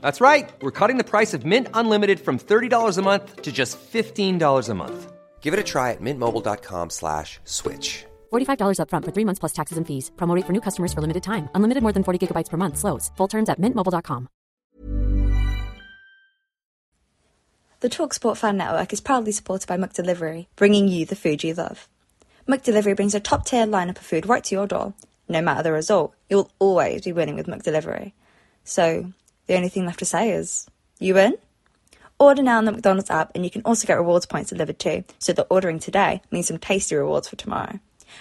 That's right. We're cutting the price of Mint Unlimited from $30 a month to just $15 a month. Give it a try at mintmobile.com slash switch. $45 upfront for three months plus taxes and fees. Promote for new customers for limited time. Unlimited more than 40 gigabytes per month. Slows. Full terms at mintmobile.com. The TalkSport Fan Network is proudly supported by McDelivery, bringing you the food you love. McDelivery brings a top-tier lineup of food right to your door. No matter the result, you'll always be winning with McDelivery. So the only thing left to say is, you in? Order now on the McDonald's app, and you can also get rewards points delivered too, so that ordering today means some tasty rewards for tomorrow.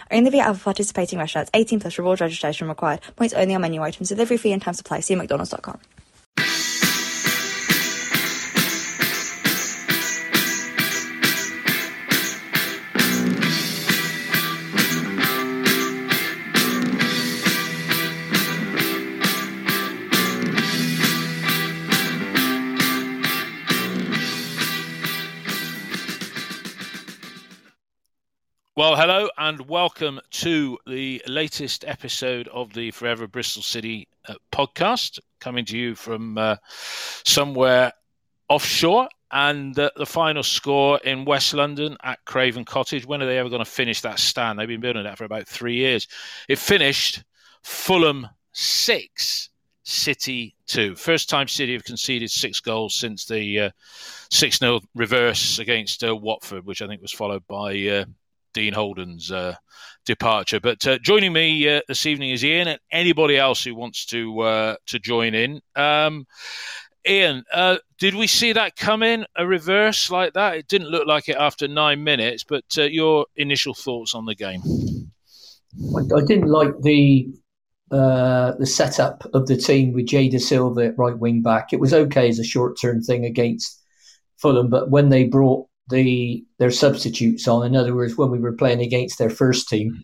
Only via other participating restaurants, 18 plus rewards registration required, points only on menu items, delivery fee and time supply. See mcdonalds.com. Well, hello and welcome to the latest episode of the Forever Bristol City uh, podcast, coming to you from uh, somewhere offshore. And uh, the final score in West London at Craven Cottage. When are they ever going to finish that stand? They've been building that for about three years. It finished Fulham six, City two. First time City have conceded six goals since the uh, six 0 reverse against uh, Watford, which I think was followed by uh, Dean Holden's uh, departure. But uh, joining me uh, this evening is Ian and anybody else who wants to uh, to join in. Um, Ian, uh, did we see that come in a reverse like that? It didn't look like it after nine minutes, but uh, your initial thoughts on the game? I, didn't like the the setup of the team with Jay Dasilva at right wing back. It was okay as a short term thing against Fulham, but when they brought the their substitutes on. In other words, when we were playing against their first team,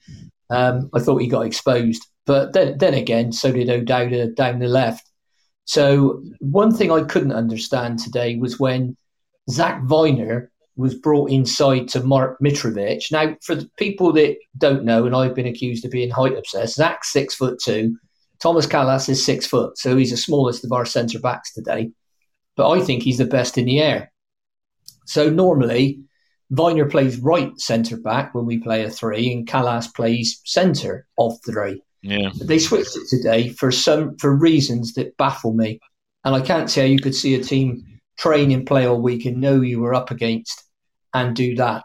um, I thought he got exposed. But then, then again, so did O'Dowda down the left. So one thing I couldn't understand today was when Zak Vyner was brought inside to Mark Mitrovic. Now, for the people that don't know, and I've been accused of being height obsessed, Zak's six foot two. Tomas Kalas is six foot, so he's the smallest of our centre backs today. But I think he's the best in the air. So normally, Vyner plays right centre back when we play a three, and Kalas plays centre of three. Yeah. But they switched it today for some for reasons that baffle me, and I can't see how you could see a team train and play all week and know you were up against and do that.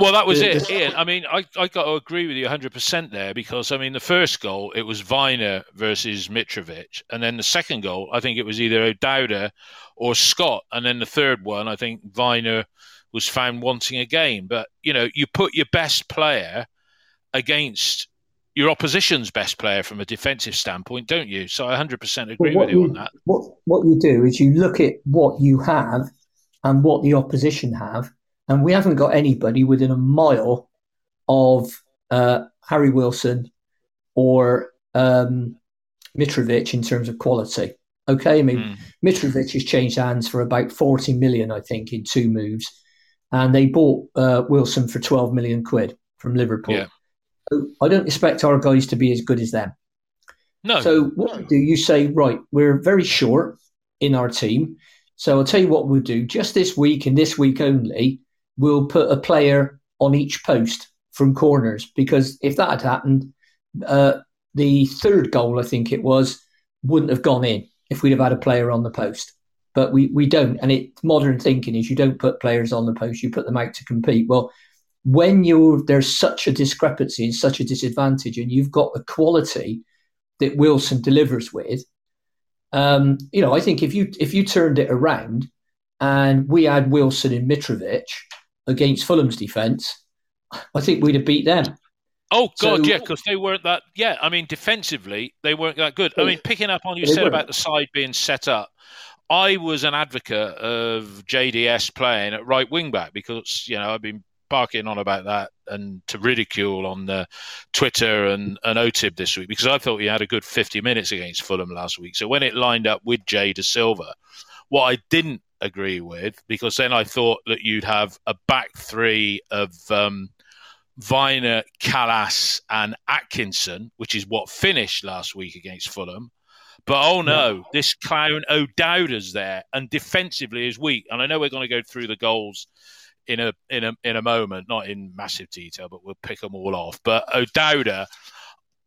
Well, that was it, Ian. I mean, I, I got to agree with you 100% there because, I mean, the first goal, it was Vyner versus Mitrovic. And then the second goal, I think it was either O'Dowda or Scott. And then the third one, I think Vyner was found wanting a game. But, you know, you put your best player against your opposition's best player from a defensive standpoint, don't you? So I 100% agree with you, you on that. What, what you do is you look at what you have and what the opposition have and we haven't got anybody within a mile of uh, Harry Wilson or um, Mitrovic in terms of quality. Okay, I mean mm. Mitrovic has changed hands for about forty million, I think, in two moves, and they bought uh, Wilson for twelve million quid from Liverpool. Yeah. So I don't expect our guys to be as good as them. No. So what do you say? Right, we're very short in our team. So I'll tell you what we'll do. Just this week and this week only, we'll put a player on each post from corners because if that had happened, uh, the third goal, I think it was, wouldn't have gone in if we'd have had a player on the post. But we, we don't. And it modern thinking is you don't put players on the post, you put them out to compete. Well, when you're there's such a discrepancy and such a disadvantage, and you've got the quality that Wilson delivers with, um, you know, I think if you if you turned it around and we had Wilson and Mitrovic, against Fulham's defence, I think we'd have beat them. Oh God, so, yeah, because they weren't that. Yeah, I mean, defensively they weren't that good. I oh, mean, picking up on you said weren't. about the side being set up. I was an advocate of JDS playing at right wing back because you know I've been barking on about that and to ridicule on the Twitter and, and OTIB this week because I thought he had a good 50 minutes against Fulham last week. So when it lined up with Jay Dasilva, what I didn't agree with, because then I thought that you'd have a back three of um, Vyner, Kalas, and Atkinson, which is what finished last week against Fulham. But oh no, this clown O'Dowda's there, and defensively is weak. And I know we're going to go through the goals in a in a in a moment, not in massive detail, but we'll pick them all off. But O'Dowda,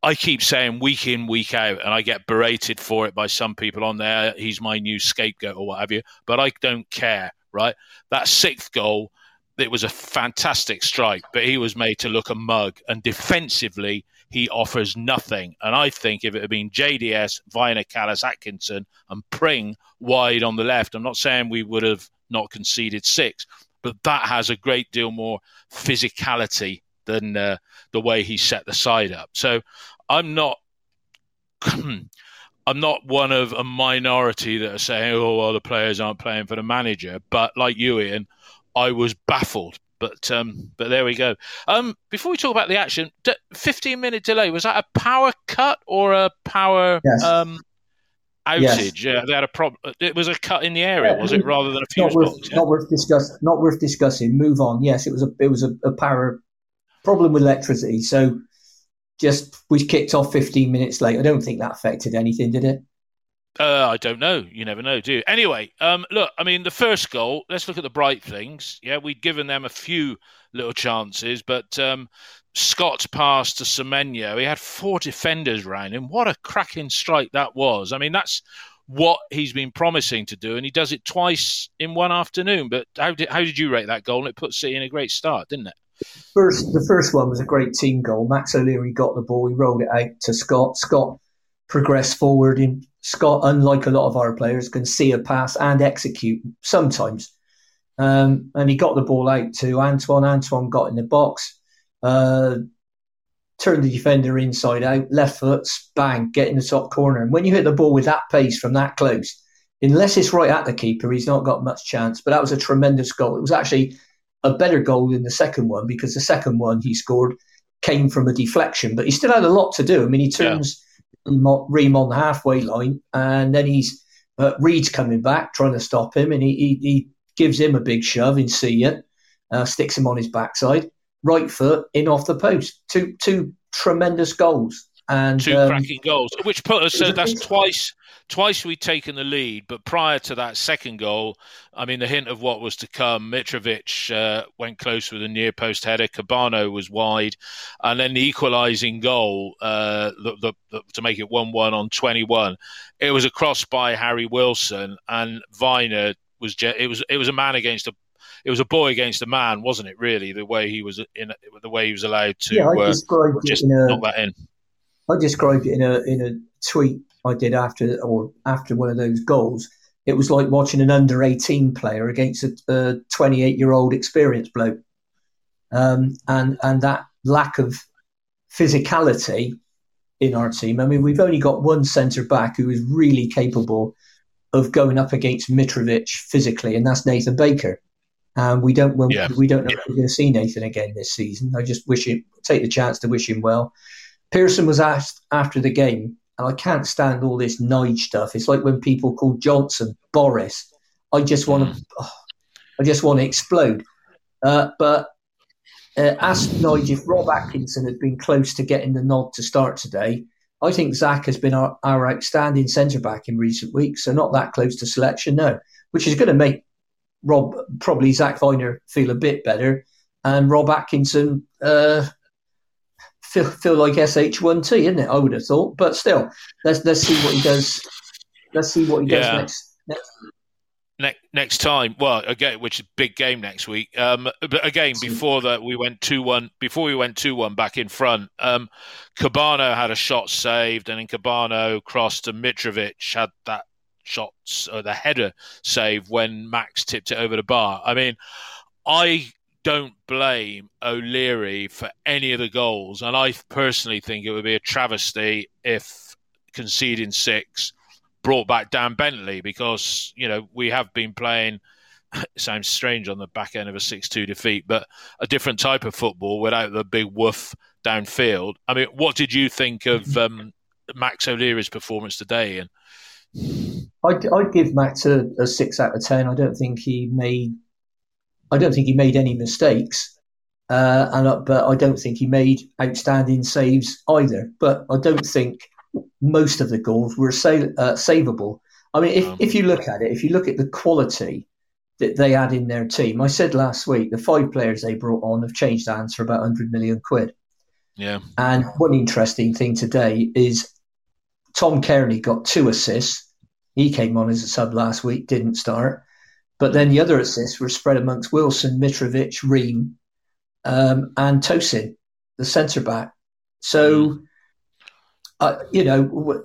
I keep saying week in, week out, and I get berated for it by some people on there. He's my new scapegoat or what have you. But I don't care, right? That sixth goal, it was a fantastic strike, but he was made to look a mug. And defensively, he offers nothing. And I think if it had been JDS, Vyner, Kalas, Atkinson, and Pring wide on the left, I'm not saying we would have not conceded six, but that has a great deal more physicality than uh, the way he set the side up. So I'm not. I'm not one of a minority that are saying, "Oh, well, the players aren't playing for the manager." But like you, Ian, I was baffled. But um, but there we go. Um, before we talk about the action, 15 minute delay was that a power cut or a power yes. um, outage? Yes. Yeah, they had a problem. It was a cut in the area, was it, rather than a fuse not worth, box? Yeah? Not worth discuss. Not worth discussing. Move on. Yes, it was a it was a, a power problem with electricity. So just we kicked off 15 minutes late. I don't think that affected anything, did it? Uh, I don't know. You never know, do you? Anyway, um, look, I mean, the first goal, let's look at the bright things. Yeah, we'd given them a few little chances, but um, Scott's pass to Semenyo, he had four defenders around him. What a cracking strike that was. I mean, that's what he's been promising to do, and he does it twice in one afternoon. But how did, how did you rate that goal? And it puts City in a great start, didn't it? First, the first one was a great team goal. Max O'Leary got the ball, he rolled it out to Scott. Scott progressed forward. In Scott, unlike a lot of our players, can see a pass and execute sometimes. Um, and he got the ball out to Antoine. Antoine got in the box, uh, turned the defender inside out, left foot, bang, get in the top corner. And when you hit the ball with that pace from that close, unless it's right at the keeper, he's not got much chance. But that was a tremendous goal. It was actually a better goal than the second one because the second one he scored came from a deflection, but he still had a lot to do. I mean, he turns yeah. Ream on the halfway line, and then he's uh, Reid's coming back trying to stop him, and he, he, he gives him a big shove in see it, uh, sticks him on his backside, right foot in off the post. Two two tremendous goals and two um, cracking goals, which put us. So that's twice twice we'd taken the lead, but prior to that second goal, I mean, the hint of what was to come, Mitrovic uh, went close with a near post header, Kebano was wide, and then the equalising goal uh, the, the, the, to make it 1 1 on 21. It was a cross by Harry Wilson, and Vyner was, it was, it was a man against a it was a boy against a man, wasn't it? Really, the way he was in, the way he was allowed to yeah, uh, just knock that in. I described it in a in a tweet I did after or after one of those goals. It was like watching an under eighteen player against a twenty eight year old experienced bloke, um, and and that lack of physicality in our team. I mean, we've only got one centre back who is really capable of going up against Mitrovic physically, and that's Nathan Baker. And we don't yeah. we don't know yeah. if we're going to see Nathan again this season. I just wish him take the chance to wish him well. Pearson was asked after the game and I can't stand all this Nige stuff. It's like when people call Johnson Boris. I just want to, oh, I just want to explode. Uh, but uh, ask Nige if Rob Atkinson had been close to getting the nod to start today. I think Zak has been our, our outstanding centre back in recent weeks, so not that close to selection, no. Which is going to make Rob probably Zak Vyner feel a bit better, and Rob Atkinson uh, feel, feel like SH1T, isn't it? I would have thought, but still, let's let's see what he does. Let's see what he does next. next. Next, next time, well, again, which is big game next week. Um, but again, before that, we went two one. Before we went two one back in front, um, Kebano had a shot saved, and then Kebano crossed to Mitrovic had that shot, or the header save when Max tipped it over the bar. I mean, I don't blame O'Leary for any of the goals. And I personally think it would be a travesty if conceding six brought back Dan Bentley because you know we have been playing. It sounds strange on the back end of a six-two defeat, but a different type of football without the big woof downfield. I mean, what did you think of um, Max O'Leary's performance today? And I'd, I'd give Max a, a, six out of ten. I don't think he made. I don't think he made any mistakes, uh, and uh, but I don't think he made outstanding saves either. But I don't think most of the goals were sa- uh, savable. I mean, if, um, if you look at it, if you look at the quality that they had in their team, I said last week the five players they brought on have changed hands for about 100 million quid. Yeah. And one interesting thing today is Tom Cairney got two assists. He came on as a sub last week, didn't start. But then the other assists were spread amongst Wilson, Mitrovic, Ream, um, and Tosin, the centre back. So, mm. uh, you know,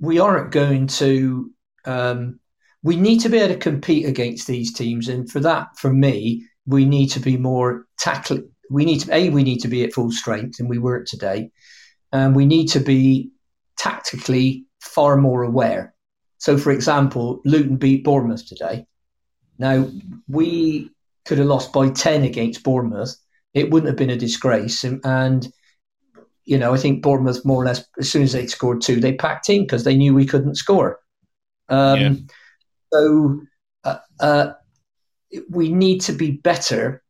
we aren't going to. Um, we need to be able to compete against these teams, and for that, for me, we need to be more tackling. We need to a we need to be at full strength, and we weren't today. And we need to be tactically far more aware. So, for example, Luton beat Bournemouth today. Now, we could have lost by 10 against Bournemouth. It wouldn't have been a disgrace. And, and you know, I think Bournemouth, more or less, as soon as they scored two, they packed in because they knew we couldn't score. Um, yeah. So, uh, uh, we need to be better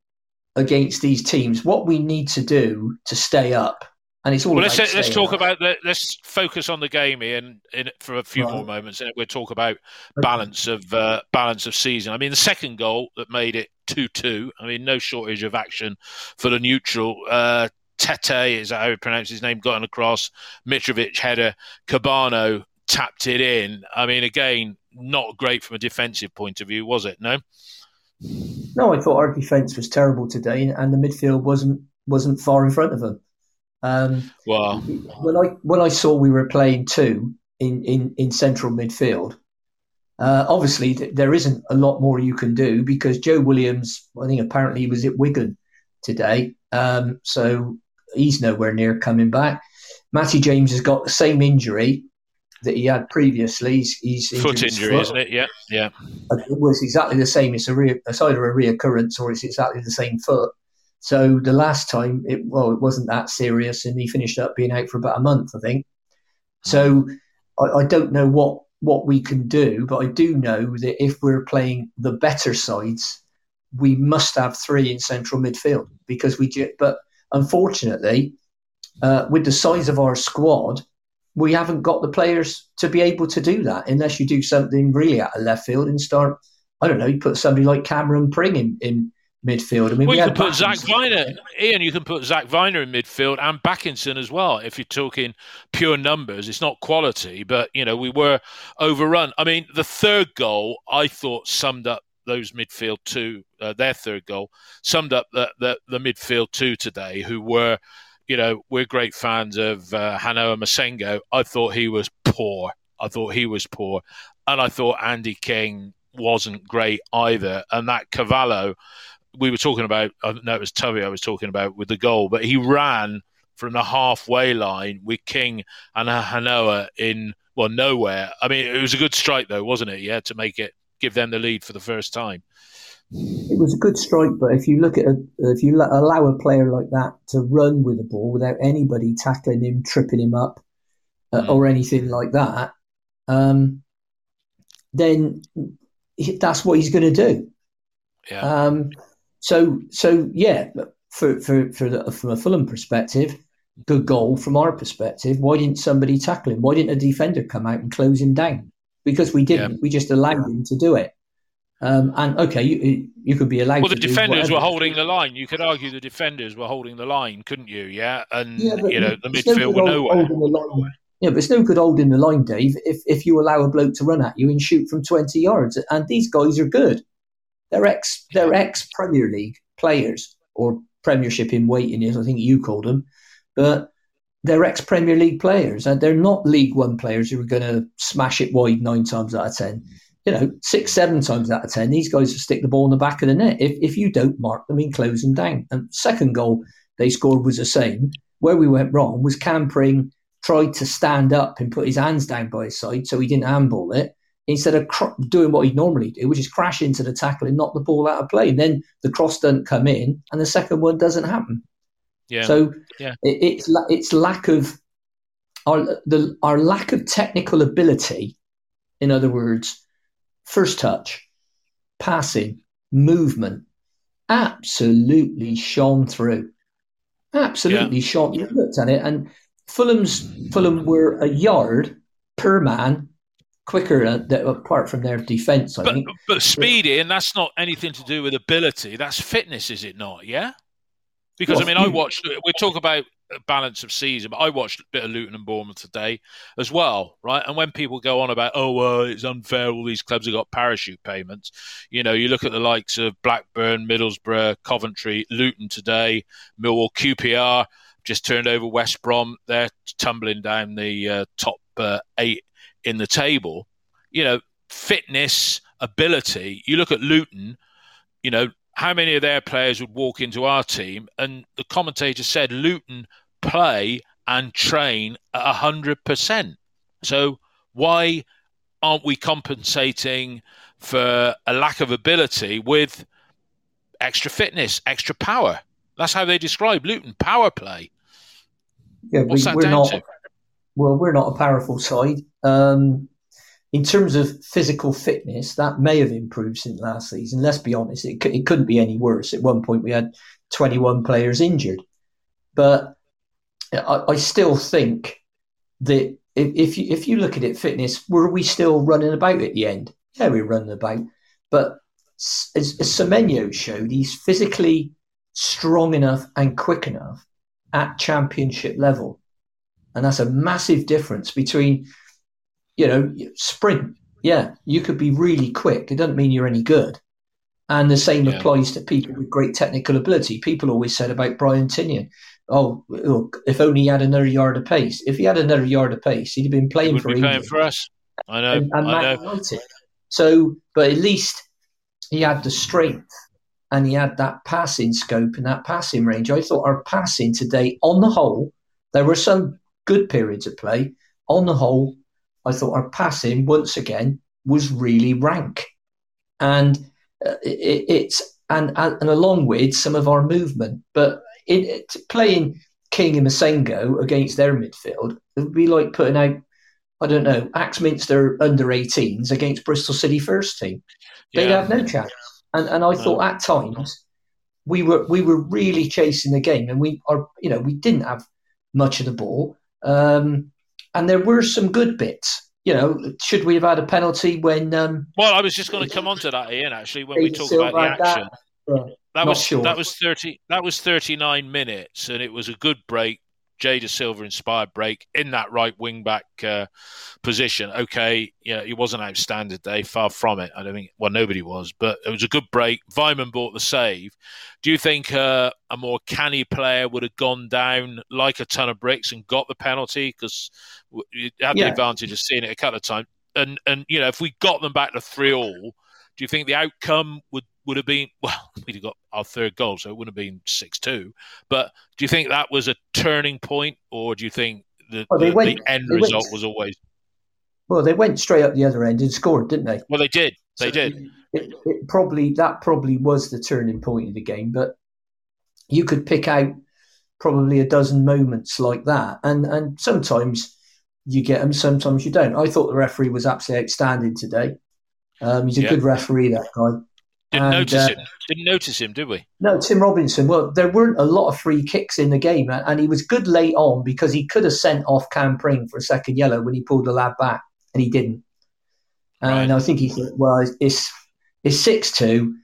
against these teams. What we need to do to stay up and it's all. Well, let's let's talk about the, let's focus on the game here and in, for a few right. more moments, and we'll talk about balance of uh, balance of season. I mean, the second goal that made it two two. I mean, no shortage of action for the neutral. Uh, Tete is how he pronounced his name, gotten across. Mitrovic header. Kebano tapped it in. I mean, again, not great from a defensive point of view, was it? No. No, I thought our defence was terrible today, and the midfield wasn't wasn't far in front of them. Um, wow. When I when I saw we were playing two in in, in central midfield, uh, obviously th- there isn't a lot more you can do because Joe Williams, I think apparently he was at Wigan today, um, so he's nowhere near coming back. Matty James has got the same injury that he had previously. He's, he's foot injury, foot. isn't it? Yeah, yeah. It was exactly the same. It's a re- it's either a reoccurrence or it's exactly the same foot. So the last time, it well, it wasn't that serious, and he finished up being out for about a month, I think. So I, I don't know what what we can do, but I do know that if we're playing the better sides, we must have three in central midfield because we. But unfortunately, uh, with the size of our squad, we haven't got the players to be able to do that unless you do something really out of left field and start. I don't know. You put somebody like Cameron Pring in, in midfield. I mean, well, we you can put Zak Vyner, Ian. You can put Zak Vyner in midfield and Bakinson as well. If you're talking pure numbers, it's not quality, but you know we were overrun. I mean, the third goal I thought summed up those midfield two. Uh, their third goal summed up the, the, the midfield two today, who were. You know, we're great fans of uh, Han-Noah Massengo. I thought he was poor. I thought he was poor. And I thought Andy King wasn't great either. And that Carvalho, we were talking about, I know it was Tubby I was talking about with the goal, but he ran from the halfway line with King and Han-Noah in, well, nowhere. I mean, it was a good strike, though, wasn't it? Yeah, to make it, give them the lead for the first time. It was a good strike, but if you look at a, if you allow a player like that to run with the ball without anybody tackling him, tripping him up, uh, mm. or anything like that, um, then that's what he's going to do. Yeah. Um, so, so yeah, for for for the, from a Fulham perspective, good goal from our perspective. Why didn't somebody tackle him? Why didn't a defender come out and close him down? Because we didn't. Yeah. We just allowed him to do it. Um, and okay, you you could be allowed. Well, the defenders were holding the line. You could argue the defenders were holding the line, couldn't you? Yeah, and yeah, you know the midfield no were nowhere. Yeah, but it's no good holding the line, Dave, if if you allow a bloke to run at you and shoot from twenty yards. And these guys are good. They're ex they're ex Premier League players or Premiership in waiting, as I think you called them, but they're ex Premier League players and they're not League One players who are going to smash it wide nine times out of ten. You know, six, seven times out of ten, these guys will stick the ball in the back of the net. If if you don't mark them and close them down. And second goal they scored was the same. Where we went wrong was Cam Pring tried to stand up and put his hands down by his side so he didn't handball it instead of cr- doing what he'd normally do, which is crash into the tackle and knock the ball out of play. And then the cross doesn't come in, and the second one doesn't happen. Yeah. So Yeah. it, it's it's lack of our the our lack of technical ability. In other words, first touch, passing, movement, absolutely shone through. Absolutely shone. You looked at it, and Fulham's Fulham were a yard per man quicker uh, apart from their defence. I But think. but speedy, and that's not anything to do with ability. That's fitness, is it not? Yeah. Because Well, I mean, I watched. We talk about balance of season, but I watched a bit of Luton and Bournemouth today as well, right? And when people go on about, oh well, it's unfair, all these clubs have got parachute payments. You know, you look at the likes of Blackburn, Middlesbrough, Coventry, Luton today, Millwall, QPR just turned over West Brom. They're tumbling down the uh, top uh, eight in the table. You know, fitness, ability. You look at Luton. You know, how many of their players would walk into our team? And the commentator said Luton play and train at hundred percent. So why aren't we compensating for a lack of ability with extra fitness, extra power? That's how they describe Luton power play. Yeah, What's we, down not. to? Well, we're not a powerful side. Um, in terms of physical fitness, that may have improved since last season. Let's be honest, it, it couldn't be any worse. At one point, we had 21 players injured. But I, I still think that if, if, you, if you look at it, fitness, were we still running about at the end? Yeah, we were running about. But as, as Semenyo showed, he's physically strong enough and quick enough at championship level. And that's a massive difference between, you know, sprint. Yeah, you could be really quick. It doesn't mean you're any good. And the same Yeah. applies to people with great technical ability. People always said about Brian Tinnion, oh, look, if only he had another yard of pace. If he had another yard of pace, he'd have been playing for be England playing for us. I know. and, and I know. United. So, but at least he had the strength and he had that passing scope and that passing range. I thought our passing today, on the whole, there were some good periods of play. On the whole, I thought our passing once again was really rank, and uh, it, it's and, and along with some of our movement. But in, it, playing King and Massengo against their midfield, it would be like putting out I don't know, Axminster under 18s against Bristol City first team. They'd Yeah. have no chance. And and I thought at times we were we were really chasing the game and we are you know, we didn't have much of the ball. Um, and there were some good bits. You know, should we have had a penalty when um Well, I was just going to come on to that, Ian. Actually, when we talk about the that? action, Yeah, that was sure. that was thirty. That was thirty nine minutes, and it was a good break. Jay Dasilva inspired break in that right wing back uh, position. Okay, yeah, he wasn't outstanding today, far from it. I don't think. Well, nobody was, but it was a good break. Weimann bought the save. Do you think uh, a more canny player would have gone down like a ton of bricks and got the penalty because you had the advantage of seeing it a couple of times? And and you know, if we got them back to three all, do you think the outcome would would have been well? We'd have got our third goal, so it wouldn't have been six two. But do you think that was a turning point, or do you think the, Well, the, went- the end they went- result was always well they went straight up the other end and scored, didn't they? well? They did, they So did. It, it probably that probably was the turning point of the game, but you could pick out probably a dozen moments like that, and and sometimes you get them, sometimes you don't. I thought the referee was absolutely outstanding today. Um, he's a Yeah. good referee, that guy. Didn't And, notice uh, him. Didn't notice him, did we? No, Tim Robinson. Well, there weren't a lot of free kicks in the game, and he was good late on because he could have sent off Cam Pring for a second yellow when he pulled the lad back, and he didn't. And Right. I think he thought, well, it's- it's it's six two.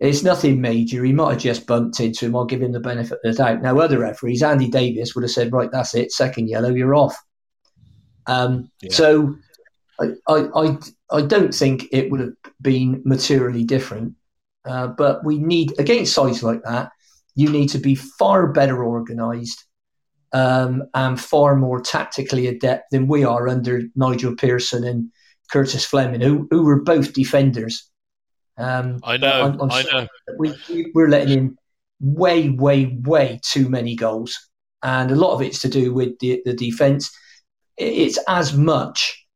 It's nothing major. He might have just bumped into him. I'll give him the benefit of the doubt. Now, other referees, Andy Davis would have said, right, that's it, second yellow, you're off. Um, Yeah. So I, I, I, I don't think it would have been materially different. Uh, but we need, against sides like that, you need to be far better organised um, and far more tactically adept than we are under Nigel Pearson and Curtis Fleming, who, who were both defenders. Um, I know, I'm- I'm I know. we, we, we're letting in way, way, way too many goals. And a lot of it's to do with the, the defence. it's as much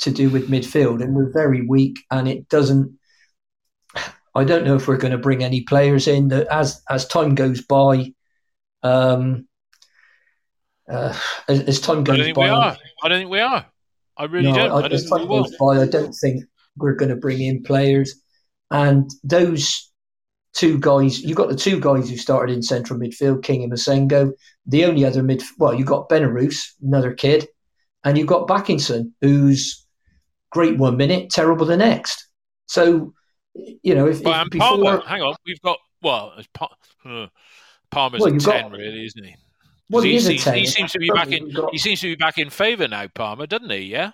to do with midfield, and we're very weak, and it doesn't. I don't know if we're going to bring any players in that as as time goes by. Um, uh, as, as, time goes I don't think by, we are. I don't think we are. I really no, don't. I, I, don't as time goes by, I don't think we're going to bring in players. And those two guys, you've got the two guys who started in central midfield, King and Massengo. The only other mid, well, you've got Benarous, another kid, and you've got Bakinson, who's great one minute, terrible the next. So, you know, if, if before, Palmer, hang on, we've got well, pa- uh, Palmer's well, a ten, got, really, isn't he? Well, he, he, seems, he seems to be back in. Got, he seems to be back in favour now, Palmer, doesn't he? Yeah.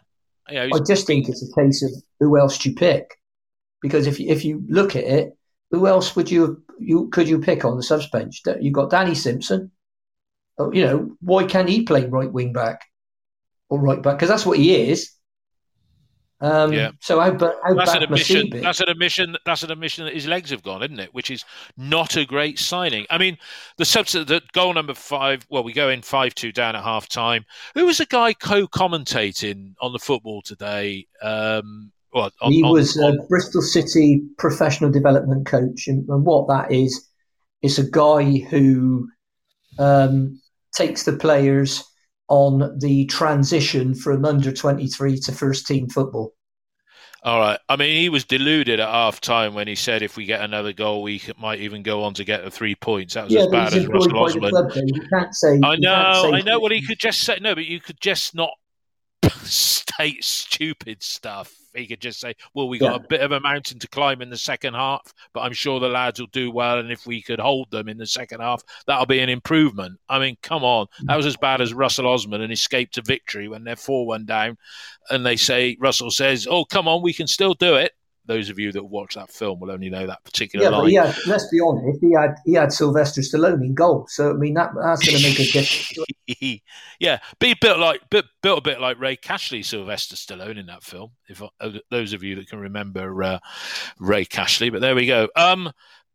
I just think it's a case of who else do you pick, because if you, if you look at it, who else would you you could you pick on the subs bench? You've got Danny Simpson. Oh, you know why can't he play right wing back or right back? Because that's what he is. Um, yeah. So how that's an admission. That's an admission. That's an admission that his legs have gone, isn't it? Which is not a great signing. I mean, the subset, the goal number five. Well, we go in five two down at half time. Who was the guy co-commentating on the football today? Um, well, on, he was on, a Bristol City professional development coach, and, and what that is, it's a guy who um, takes the players on the transition from under 23 to first team football. All right. I mean, he was deluded at half time when he said if we get another goal, we might even go on to get the three points. That was yeah, as bad as Russell Osman. Club, you can't say. I know, I know. Well, he could just say no, but you could just not state stupid stuff he could just say, "Well, we got yeah. a bit of a mountain to climb in the second half, but I'm sure the lads will do well, and if we could hold them in the second half, that'll be an improvement." I mean, come on, that was as bad as Russell Osman and escape to victory when they're four-one down, and they say Russell says, "Oh, come on, we can still do it." Those of you that watch that film will only know that particular yeah, line. But yeah, let's be honest, he had he had Sylvester Stallone in goal, so I mean that that's going to make a difference. yeah, be built like built, built a bit like Ray Cashley, Sylvester Stallone in that film. If uh, those of you that can remember uh, Ray Cashley, but there we go. Um,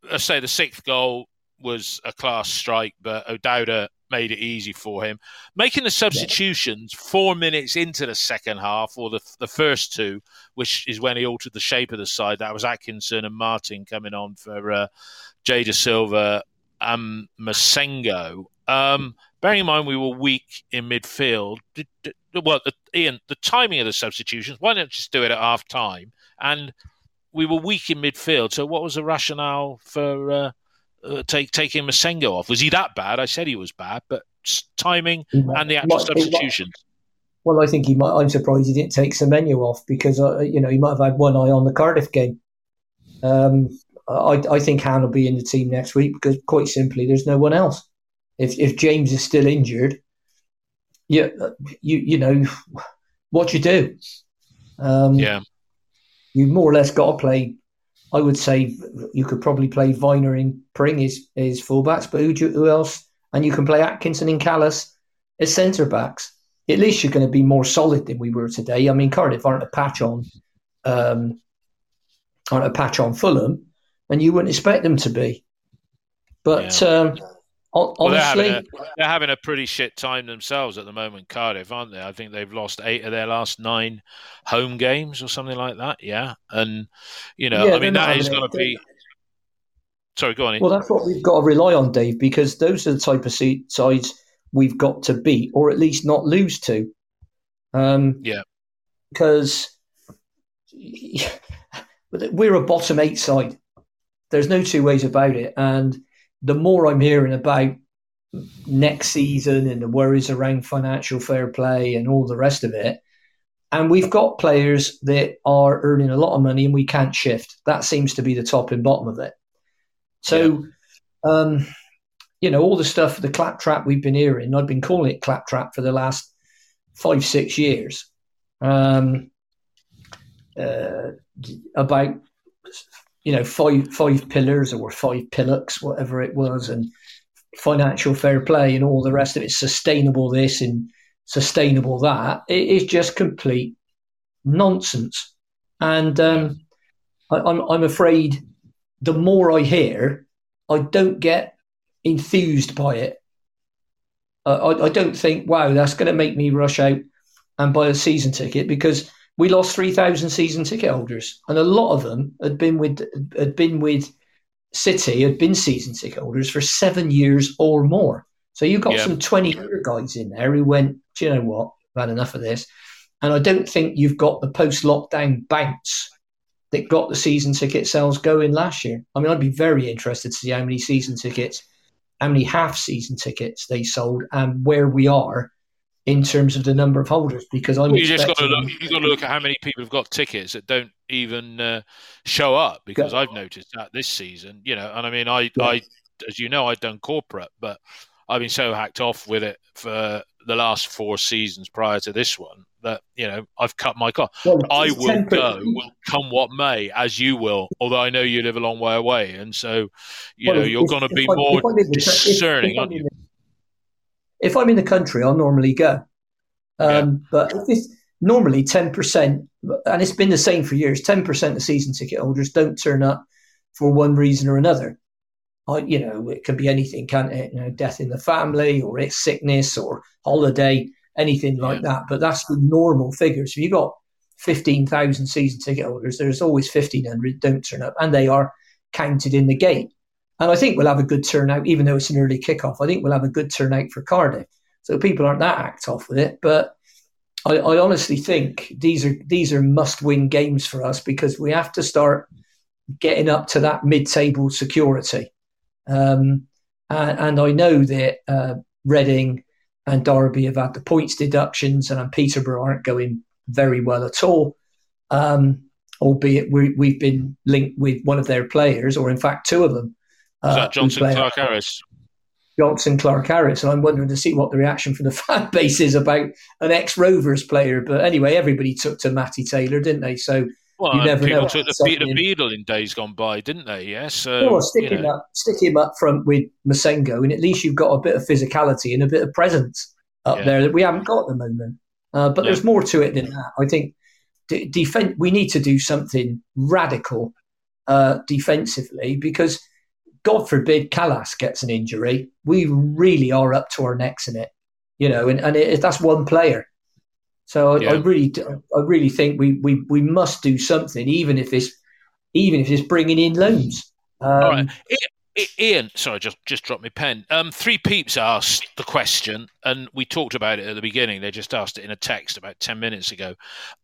I say the sixth goal was a class strike, but O'Dowda made it easy for him. Making the substitutions four minutes into the second half, or the the first two, which is when he altered the shape of the side. That was Atkinson and Martin coming on for uh, Jay Dasilva and Massengo. Um, bearing in mind we were weak in midfield, did, did, well, the, Ian, the timing of the substitutions, why not just do it at half time? And we were weak in midfield, so what was the rationale for uh, uh, take taking Massengo off? Was he that bad? I said he was bad, but timing and the actual might, substitutions. Might, well, I think he might. I'm surprised he didn't take Semenyo off because uh, you know he might have had one eye on the Cardiff game. Um, I, I think Han will be in the team next week because quite simply, there's no one else. If if James is still injured, you you you know what you do. Um, yeah, you more or less got to play I would say you could probably play Vyner in Pring his, his fullbacks, but who, who else? And you can play Atkinson and Kalas as centre backs. At least you're going to be more solid than we were today. I mean, Cardiff aren't a patch on, um, aren't a patch on Fulham, and you wouldn't expect them to be. But yeah. um, honestly, well, they're, having a, they're having a pretty shit time themselves at the moment, Cardiff, aren't they? I think they've lost eight of their last nine home games or something like that. Yeah, and you know, yeah, I mean, that is going to be. Sorry, go on. Well, that's what we've got to rely on, Dave, because those are the type of sides we've got to beat, or at least not lose to. Um, yeah, because we're a bottom eight side. There's no two ways about it, and the more I'm hearing about next season and the worries around financial fair play and all the rest of it, and we've got players that are earning a lot of money and we can't shift. That seems to be the top and bottom of it. So, yeah. um, you know, all the stuff, the claptrap we've been hearing, I've been calling it claptrap for the last five, six years. Um, uh, about you know five five pillars or five pillocks, whatever it was, and financial fair play and all the rest of it, sustainable this and sustainable that. It is just complete nonsense, and um, I, I'm I'm afraid the more I hear, I don't get enthused by it. Uh, I, I don't think, wow, that's going to make me rush out and buy a season ticket because we lost 3,000 season ticket holders, and a lot of them had been with had been with City, had been season ticket holders for seven years or more. So you've got Yeah. some 20 year guys in there who went, do you know what? I've had enough of this. And I don't think you've got the post lockdown bounce that got the season ticket sales going last year. I mean, I'd be very interested to see how many season tickets, how many half season tickets they sold, and where we are in terms of the number of holders. Because I'm you just got to look. You got to look at how many people have got tickets that don't even uh, show up. Because I've noticed that this season, you know, and I mean, I, Yeah. I, as you know, I've done corporate, but I've been so hacked off with it for the last four seasons prior to this one that you know I've cut my car. Well, I will 10%. go, come what may, as you will. Although I know you live a long way away, and so you Well, know you're going to if be I- more if the coun- if- discerning, if I'm aren't you? If I'm in the country, I'll normally go. Um, But if it's normally 10%, and it's been the same for years, 10% of season ticket holders don't turn up for one reason or another. I, you know, it can be anything, can't it? You know, death in the family, or it's sickness, or holiday, anything like that. But that's the normal figures. If you've got 15,000 season ticket holders, there's always 1,500 don't turn up, and they are counted in the gate. And I think we'll have a good turnout, even though it's an early kickoff. I think we'll have a good turnout for Cardiff. So people aren't that act off with it. But I, I honestly think these are these are must win games for us because we have to start getting up to that mid table security. Um, and, and I know that uh, Reading and Derby have had the points deductions, and Peterborough aren't going very well at all. Um, albeit we, we've been linked with one of their players, or in fact two of them. Is uh, that Jonson play- Clarke-Harris? Johnson Clark Harris, and I'm wondering to see what the reaction from the fan base is about an ex Rovers player. But anyway, everybody took to Matty Taylor, didn't they? So Well, you never people know. took the Peter Beadle in days gone by, didn't they? Yes. So, well, stick him know, up, stick him up front with Massengo, and at least you've got a bit of physicality and a bit of presence up Yeah. there that we haven't got at the moment. Uh, but No. there's more to it than that. I think d- defen- we need to do something radical uh, defensively because, God forbid, Kalas gets an injury. We really are up to our necks in it, you know, and, and it, that's one player. So I, I really, I really think we, we, we must do something, even if it's even if it's bringing in loans. Um, All right. I- I- Ian, sorry, just just dropped my pen. Um, three peeps asked the question, and we talked about it at the beginning. They just asked it in a text about ten minutes ago.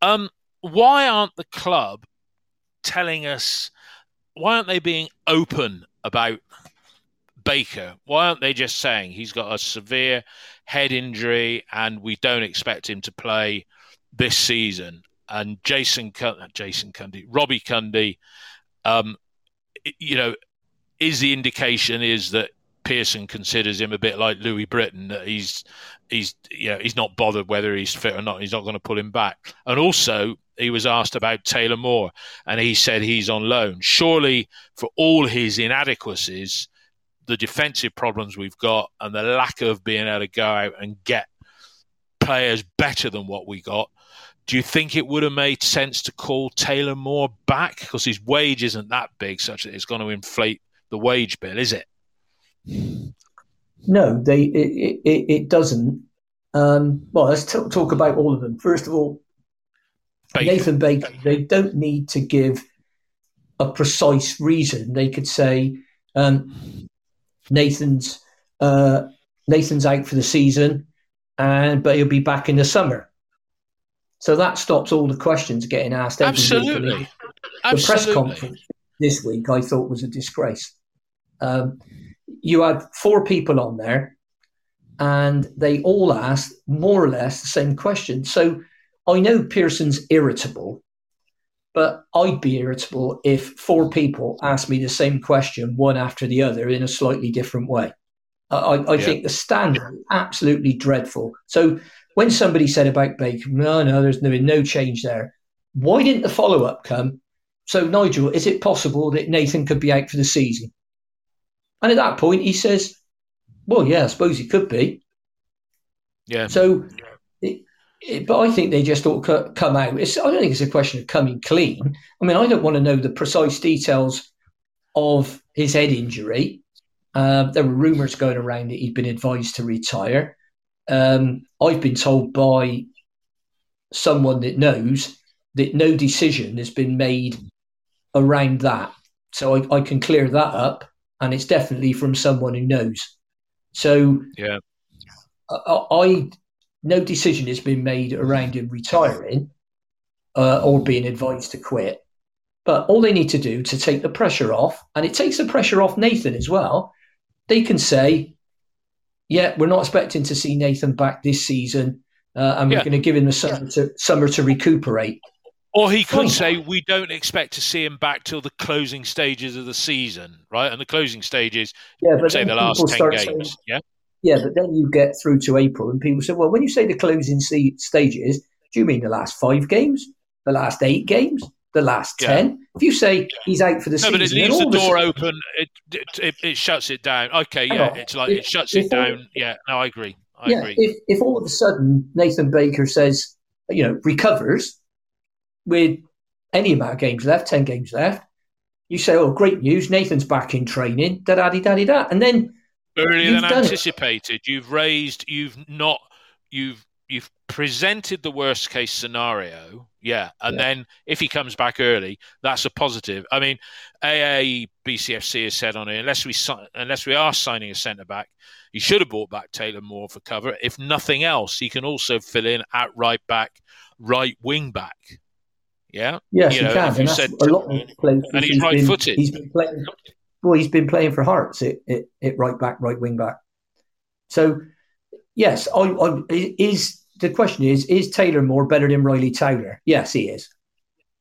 Um, why aren't the club telling us? Why aren't they being open about Baker? Why aren't they just saying he's got a severe head injury and we don't expect him to play this season? And Jason, Jason Cundy, Robbie Cundy, um, you know, is the indication is that Pearson considers him a bit like Louis Britton that he's he's you know he's not bothered whether he's fit or not. He's not going to pull him back. And also, he was asked about Taylor Moore, and he said he's on loan. Surely, for all his inadequacies, the defensive problems we've got, and the lack of being able to go out and get players better than what we got. Do you think it would have made sense to call Taylor Moore back because his wage isn't that big, such that it's going to inflate the wage bill, is it? No, they it, it, it doesn't. Um, well, let's t- talk about all of them. First of all, Nathan Baker. They don't need to give a precise reason. They could say um, Nathan's uh, Nathan's out for the season, and but he'll be back in the summer. So that stops all the questions getting asked. every week. I Absolutely. the press conference this week I thought was a disgrace. Um, you had four people on there, and they all asked more or less the same question. So I know Pearson's irritable, but I'd be irritable if four people asked me the same question, one after the other, in a slightly different way. I, I, Yeah. think the standard is absolutely dreadful. So when somebody said about Bacon, no, no, there's no, no change there. Why didn't the follow up come? So, Nigel, is it possible that Nathan could be out for the season? And at that point, he says, well, yeah, I suppose he could be. Yeah. So, but I think they just ought to come out. It's, I don't think it's a question of coming clean. I mean, I don't want to know the precise details of his head injury. Uh, there were rumours going around that he'd been advised to retire. Um, I've been told by someone that knows that no decision has been made around that. So I, I can clear that up, and it's definitely from someone who knows. So yeah, I, I no decision has been made around him retiring uh, or being advised to quit. But all they need to do to take the pressure off, and it takes the pressure off Nathan as well, they can say, yeah, we're not expecting to see Nathan back this season, uh, and we're Yeah. going to give him the summer to, summer to recuperate. Or he could Fine. say, we don't expect to see him back till the closing stages of the season, right? And the closing stages, Yeah, but say the last 10 games. saying- yeah. Yeah, but then you get through to April, and people say, well, when you say the closing se- stages, do you mean the last five games, the last eight games, the last Yeah. ten? If you say he's out for the No, season, but it leaves the all door open. It, it, it, shuts it down. Okay, Hang yeah, on. it's like If- it shuts it all- down. Yeah, no, I agree. I yeah, agree. if if all of a sudden Nathan Baker says, you know, recovers with any amount of games left, ten games left, you say, "Oh, great news! Nathan's back in training." Da da da da da, and then Earlier you've than done it. anticipated, you've raised, you've not, you've you've presented the worst case scenario. Yeah, and Yeah. then if he comes back early, that's a positive. I mean, AA BCFC has said on it, unless we unless we are signing a centre back, he should have brought back Taylor Moore for cover. If nothing else, he can also fill in at right back, right wing back. Yeah, yes, You he know, can. if you said- a. And he's right-footed. He's been playing. Well, he's been playing for Hearts at, at, at right back, right wing back. So, yes, I, I, is the question is: Is Taylor Moore better than Riley Taylor? Yes, he is.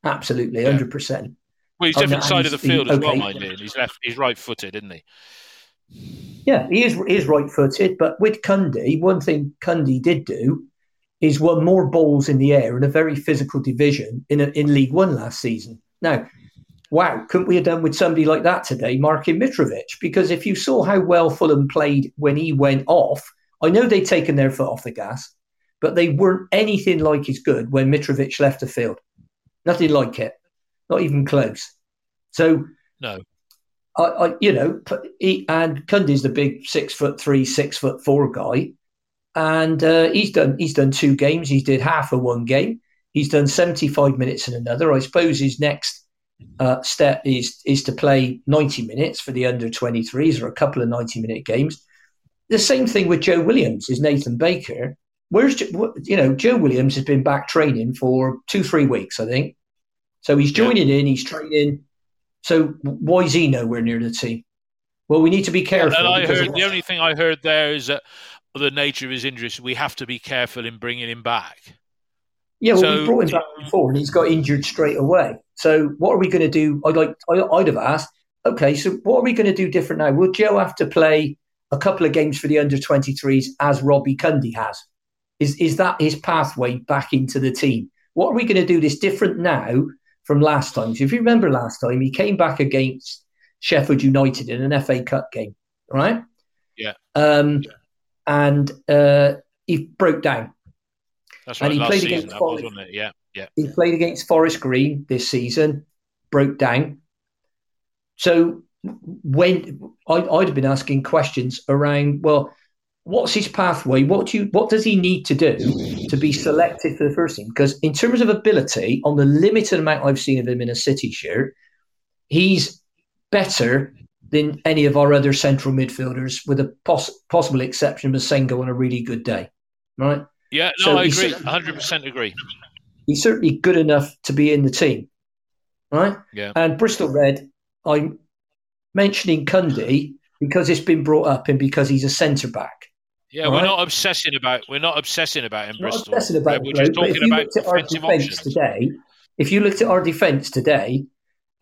Absolutely, Yeah. hundred percent. well, he's Oh, different side of the he's- he- field as well, okay. mind you. He's left, he's right-footed, isn't he? Yeah, he is he is right footed, but with Cundy, one thing Cundy did do is won more balls in the air in a very physical division in a, in League One last season. Now, wow, couldn't we have done with somebody like that today, Markin Mitrovic? Because if you saw how well Fulham played when he went off, I know they'd taken their foot off the gas, but they weren't anything like as good when Mitrovic left the field. Nothing like it, not even close. So No. I, I you know, he, and Cundy's the big six foot three, six foot four guy, and uh, he's done he's done two games. He did half of one game. He's done seventy five minutes in another. I suppose his next uh, step is is to play ninety minutes for the under twenty threes or a couple of ninety minute games. The same thing with Joe Williams is Nathan Baker. Where's you know Joe Williams has been back training for two three weeks, I think. So he's Yeah. joining in. He's training. So why is he nowhere near the team? Well, we need to be careful. And I heard the only thing I heard there is that the nature of his injuries, we have to be careful in bringing him back. yeah, well, so- we brought him back before, and he's got injured straight away. So what are we going to do? I'd like I, I'd have asked. Okay, so what are we going to do different now? Will Joe have to play a couple of games for the under twenty threes as Robbie Cundy has? Is is that his pathway back into the team? What are we going to do this different now from last time? So if you remember last time, he came back against Sheffield United in an FA Cup game, right? Yeah. Um, and uh, he broke down. That's right. And he Last played season, against was, Forest. it? Yeah, yeah. He played against Forest Green this season, broke down. So when I, I'd have been asking questions around, well, what's his pathway? What do you, what does he need to do to be selected for the first team? Because in terms of ability, on the limited amount I've seen of him in a City shirt, he's better than any of our other central midfielders, with a poss- possible exception of Massengo on a really good day, right? Yeah, no, So I agree. 100% agree. He's certainly good enough to be in the team, right? Yeah. And Bristol Red, I'm mentioning Cundy because it's been brought up and because he's a centre back. Yeah, All we're not obsessing about we're not obsessing about him, Not Bristol. obsessing about we're the just bloke, talking about looked at our defensive options. today, if you looked at our defence today,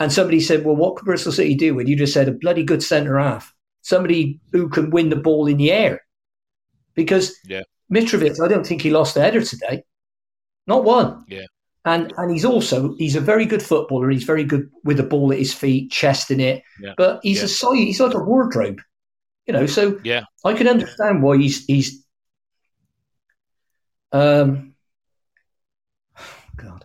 and somebody said, "Well, what could Bristol City do?" and you just said a bloody good centre half, somebody who can win the ball in the air, because Yeah. Mitrovic, I don't think he lost the header today, not one. Yeah. And and he's also he's a very good footballer. He's very good with the ball at his feet, chest in it. Yeah. But he's Yeah. a size. He's like a wardrobe, you know. So Yeah. I can understand why he's he's. Um. God,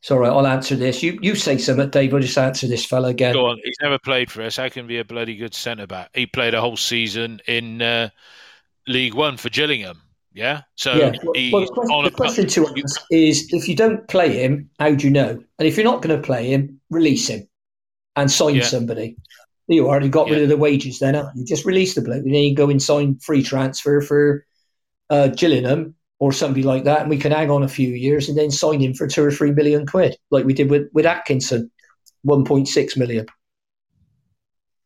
sorry. I'll answer this. You you say something, Dave. I'll just answer this fella again. Go on. He's never played for us. How can be a bloody good centre back? He played a whole season in uh, League One for Gillingham. Yeah. So yeah. He, well, the question, the question to us is: if you don't play him, how do you know? And if you're not going to play him, release him and sign yeah. somebody. You already got yeah. rid of the wages. Then you just release the bloke, and then you go and sign free transfer for uh, Gillingham or somebody like that, and we can hang on a few years and then sign him for two or three million quid, like we did with with Atkinson, one point six million.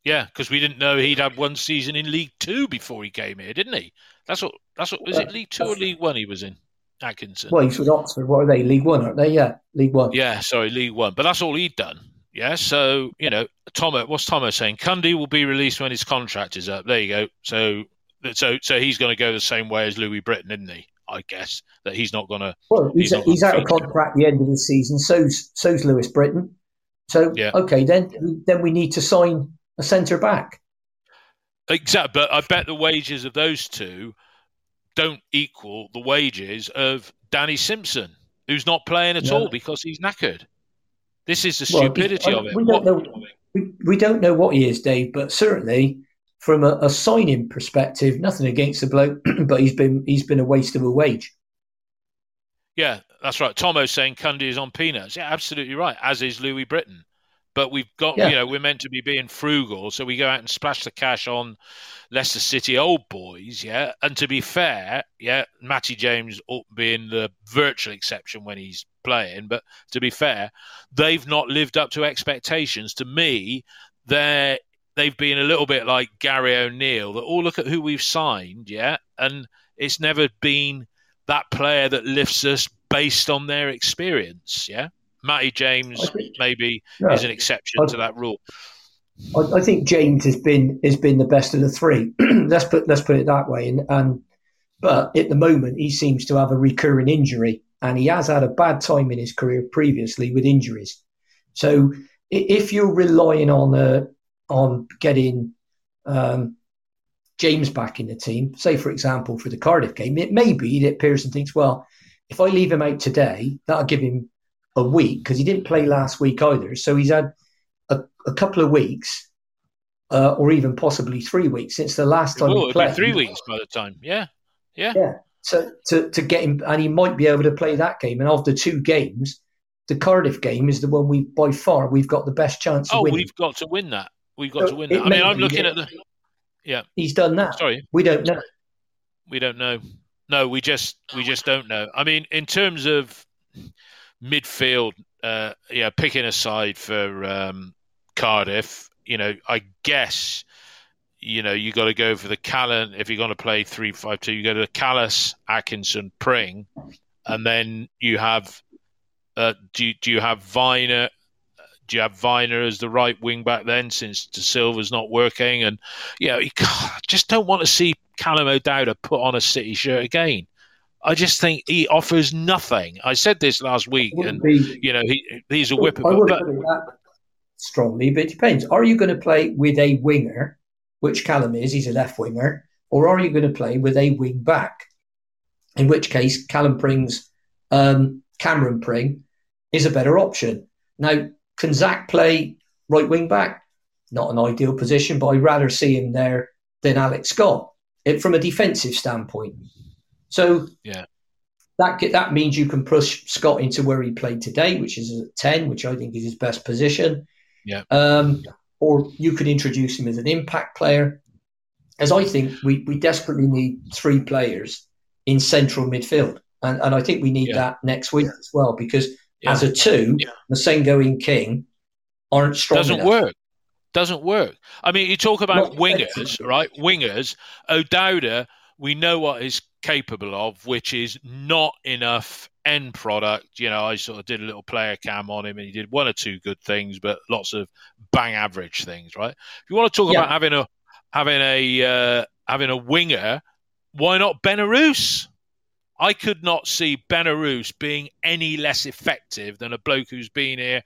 Yeah, because we didn't know he'd had one season in League Two before he came here, didn't he? That's what. That's what. Was it League Two or League One? He was in Atkinson. Well, he's with Oxford. What are they? League One, aren't they? Yeah, League One. Yeah, sorry, League One. But that's all he'd done. Yeah, so you know, Tomo. What's Tomo saying? Cundy will be released when his contract is up. There you go. So, so, so he's going to go the same way as Louis Britton, isn't he? I guess that he's not going to. Well, he's, he's, he's out of contract at the end of the season. So's so's Louis Britton. So yeah. okay, then then we need to sign a centre back. Exactly, but I bet the wages of those two don't equal the wages of Danny Simpson, who's not playing at yeah. all because he's knackered. This is the stupidity well, of it. We don't, know, we, we don't know what he is, Dave, but certainly from a, a signing perspective, nothing against the bloke, but he's been he's been a waste of a wage. Yeah, that's right. Tomo's saying Cundy is on peanuts. Yeah, absolutely right. As is Louis Britton. But we've got, yeah. you know, we're meant to be being frugal, so we go out and splash the cash on Leicester City old boys, yeah. And to be fair, yeah, Matty James being the virtual exception when he's playing, but to be fair, they've not lived up to expectations. To me, they're they've been a little bit like Gary O'Neill. That all oh, look at who we've signed, yeah, and it's never been that player that lifts us based on their experience, yeah. Matty James think, maybe yeah, is an exception I, to that rule. I, I, think James has been has been the best of the three. let's put let's put it that way. And, and but at the moment, he seems to have a recurring injury, and he has had a bad time in his career previously with injuries. So if you're relying on uh, on getting um, James back in the team, say for example for the Cardiff game, it may be that Pearson thinks, well, if I leave him out today, that'll give him a week because he didn't play last week either. So he's had a, a couple of weeks, uh, or even possibly three weeks since the last time he played. three weeks by the time. Yeah, yeah, yeah. So to to get him, and he might be able to play that game. And the two games, the Cardiff game is the one we by far we've got the best chance. Of. Oh, we've got to win that. We've got so to win that. I mean, I'm looking at the. Yeah, he's done that. Sorry, we don't know. We don't know. No, we just we just don't know. I mean, in terms of midfield, uh, yeah, picking a side for um, Cardiff, you know, I guess, you know, you got to go for the Callan. If you're going to play three five two, you go to the Kalas, Atkinson, Pring, and then you have. Uh, do do you have Vyner? Do you have Vyner as the right wing back then, since Dasilva's not working? And you know, you just don't want to see Callum O'Dowda put on a City shirt again. I just think he offers nothing. I said this last week, and be, you know he he's a whipper. I would but, strongly, but it depends. Are you going to play with a winger, which Callum is? He's a left winger, or are you going to play with a wing back? In which case, Callum Pring's um, Cameron Pring is a better option. Now, can Zak play right wing back? Not an ideal position, but I'd rather see him there than Alex Scott. It, from a defensive standpoint, so yeah, that that means you can push Scott into where he played today, which is at ten, which I think is his best position. Yeah. Um, or you could introduce him as an impact player. As I think we, we desperately need three players in central midfield. And, and I think we need yeah. that next week as well because yeah. as a two, yeah. Massengo and King aren't strong. Doesn't enough. work. Doesn't work. I mean, you talk about Not wingers, right? Wingers. O'Dowda we know what he's capable of, which is not enough end product. You know, I sort of did a little player cam on him, and he did one or two good things, but lots of bang average things. Right? If you want to talk yeah. about having a having a uh, having a winger, why not Benarous? I could not see Benarous being any less effective than a bloke who's been here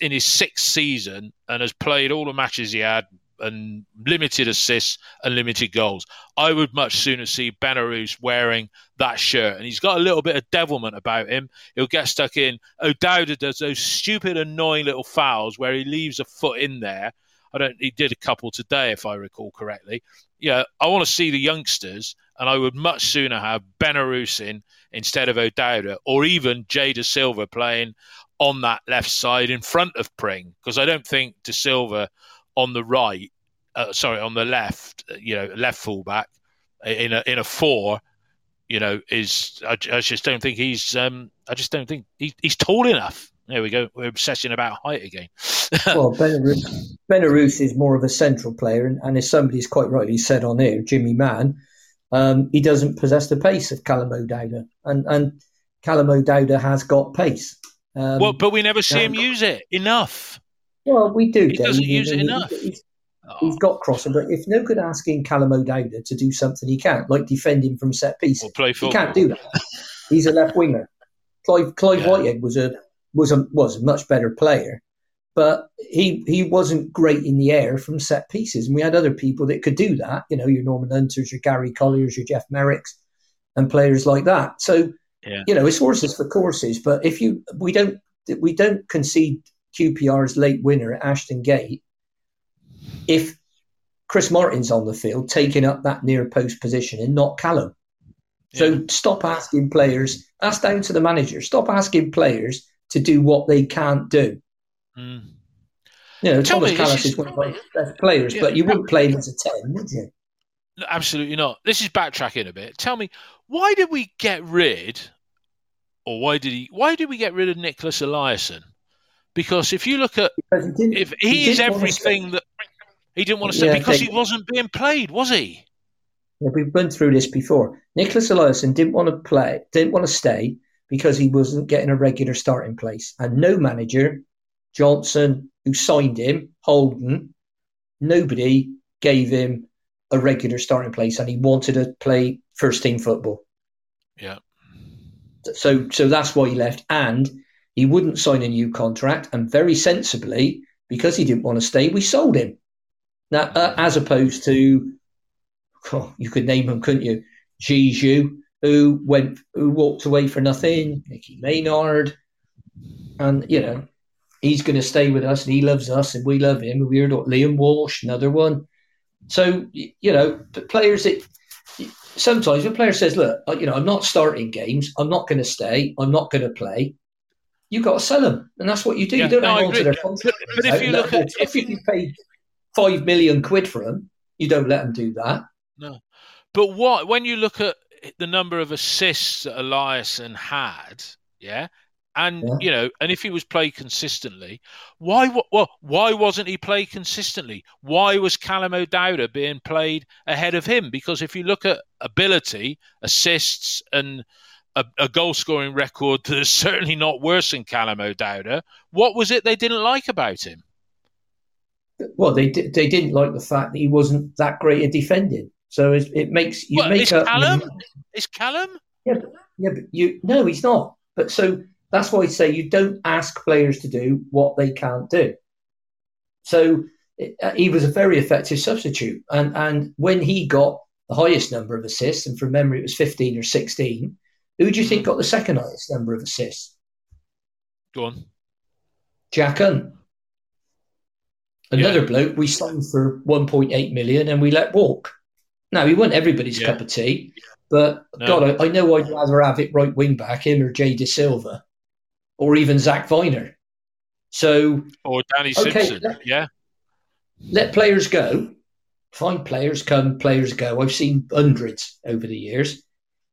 in his sixth season and has played all the matches he had, and limited assists and limited goals. I would much sooner see Benarous wearing that shirt. And he's got a little bit of devilment about him. He'll get stuck in. O'Dowda does those stupid, annoying little fouls where he leaves a foot in there. I don't. He did a couple today, if I recall correctly. Yeah, I want to see the youngsters and I would much sooner have Benarous in instead of O'Dowda, or even Jay Dasilva playing on that left side in front of Pring, because I don't think Dasilva on the right, uh, sorry, on the left, you know, left fullback in a in a four, you know, is I, I just don't think he's um, I just don't think he, he's tall enough. There we go. We're obsessing about height again. well, Benarous is more of a central player, and, and as somebody's quite rightly said on here, Jimmy Mann, um, he doesn't possess the pace of Callum O'Dowda, and and Callum O'Dowda has got pace. Um, well, but we never see him use it enough. Well, we do. He Dave. doesn't use it enough. He's, oh. he's got crossing, but if no good asking Callum O'Dowda to do something he can't, like defending from set pieces, play he can't do that. he's a left winger. Clive, Clive yeah. Whitehead was a was a was a much better player, but he he wasn't great in the air from set pieces. And we had other people that could do that. You know, your Norman Hunters, your Gary Colliers, your Geoff Merricks, and players like that. So yeah. you know, it's horses for courses. But if you we don't we don't concede QPR's late winner at Ashton Gate if Chris Martin's on the field taking up that near post position and not Callum. Yeah. So stop asking players. That's down to the manager. Stop asking players to do what they can't do. Mm. You know, Tell Thomas me, is, is one of my best players, yeah. but you wouldn't play him as a 10, would you? No, absolutely not. This is backtracking a bit. Tell me, why did we get rid, or why did he? Why did we get rid of Niclas Eliasson? Because if you look at, he if he, he is everything that he didn't want to say yeah, because he wasn't being played, was he? Yeah, we've been through this before. Niclas Eliasson didn't want to play, didn't want to stay because he wasn't getting a regular starting place, and no manager Johnson, who signed him, Holden, nobody gave him a regular starting place, and he wanted to play first team football. Yeah. So, so that's why he left, and he wouldn't sign a new contract. And very sensibly, because he didn't want to stay, we sold him. Now, uh, as opposed to, oh, you could name him, couldn't you? Zizou, who went, who walked away for nothing. Nicky Maynard, and you know, he's going to stay with us and he loves us and we love him. Weird Liam Walsh, another one. So you know, players that sometimes a player says, "Look, you know, I'm not starting games. I'm not going to stay. I'm not going to play." You got to sell them, and that's what you do. Yeah, you don't no, on to their contract. But, but if you look at if you paid five million quid for them, you don't let them do that. No, but what when you look at the number of assists that Eliasson had, yeah, and yeah. you know, and if he was played consistently, why? Well, why wasn't he played consistently? Why was Callum O'Dowda being played ahead of him? Because if you look at ability, assists, and a, a goal scoring record that is certainly not worse than Callum O'Dowda, what was it they didn't like about him? Well, they they didn't like the fact that he wasn't that great at defending. So it, it makes you make is a, Callum. You, is Callum? Yeah, but, yeah, but you no, he's not. But so that's why I say you don't ask players to do what they can't do. So uh, he was a very effective substitute. And, and when he got the highest number of assists, and from memory it was 15 or 16, who do you think hmm. got the second highest number of assists? Go on. Jack Hunt. Another yeah. bloke we signed for 1.8 million and we let walk. Now, he wasn't everybody's yeah. cup of tea, but no. God, I, I, know I'd rather have it right wing back, him or Jay Dasilva, or even Zak Vyner. So or Danny okay, Simpson, let, yeah. Let players go. Find players come, players go. I've seen hundreds over the years,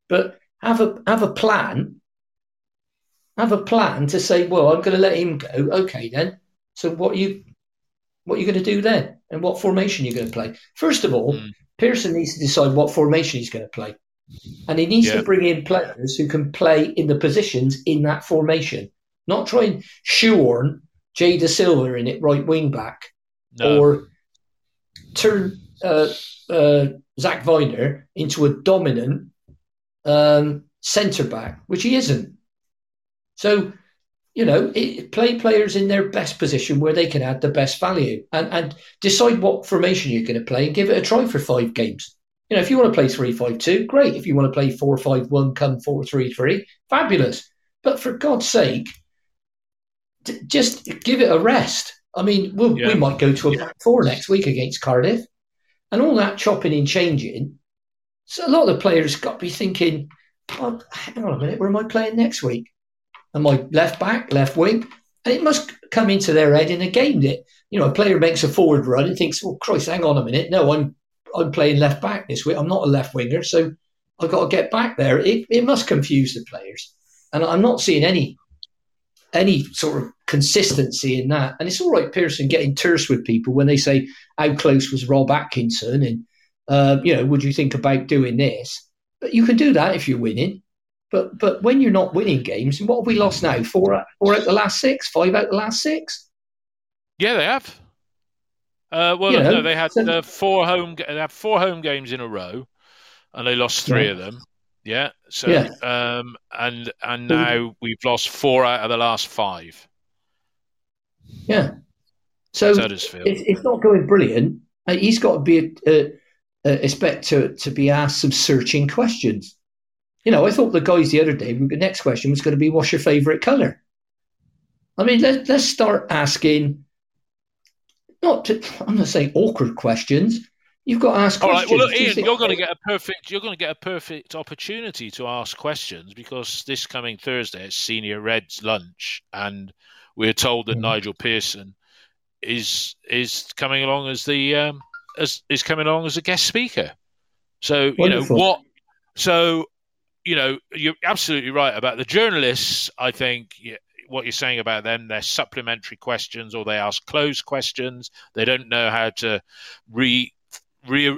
but have a have a plan. Have a plan to say, well, I'm going to let him go. Okay, then. So what you what are you going to do then, and what formation you're going to play? First of all, mm. Pearson needs to decide what formation he's going to play. And he needs yeah. to bring in players who can play in the positions in that formation, not try and shoehorn Jay Dasilva in it right wing back no. or turn uh, uh, Zak Vyner into a dominant um, centre back, which he isn't. So, you know, it, play players in their best position where they can add the best value and, and decide what formation you're going to play and give it a try for five games. You know, if you want to play three five two, great. If you want to play four five one, come four three three, fabulous. But for God's sake, d- just give it a rest. I mean, we'll, yeah. we might go to a back four next week against Cardiff, and all that chopping and changing. So a lot of the players got to be thinking, oh, hang on a minute, where am I playing next week? Am I left back, left wing? And it must come into their head in a game that, you know, a player makes a forward run and thinks, well, Christ, hang on a minute. No, I'm I'm playing left back this week. I'm not a left winger, so I've got to get back there. It, it must confuse the players. And I'm not seeing any any sort of consistency in that. And it's all right, Pearson getting terse with people when they say, how close was Rob Atkinson? And, uh, you know, would you think about doing this? But you can do that if you're winning. But but when you're not winning games, and what have we lost now? Four, out, four out the last six? Five out of the last six? Yeah, they have. Uh, well, you know, no, they had so, uh, four home. They had four home games in a row, and they lost three yeah. of them. Yeah. So, yeah. Um, and and now we've lost four out of the last five. Yeah. So, it's, it's, not going brilliant. Uh, he's got to be uh, uh, expect to to be asked some searching questions. You know, I thought the guys the other day. The next question was going to be, "What's your favourite colour?" I mean, let, let's start asking. Not, to, I'm not saying awkward questions, You've got to ask All questions. right. Well, look, Ian, you are going to get a perfect. You're going to get a perfect opportunity to ask questions because this coming Thursday it's Senior Reds lunch, and we're told that mm. Nigel Pearson is is coming along as the um, as is coming along as a guest speaker. So Wonderful. you know what? So you know you're absolutely right about the journalists. I think what you're saying about them, they're supplementary questions or they ask closed questions. They don't know how to re re-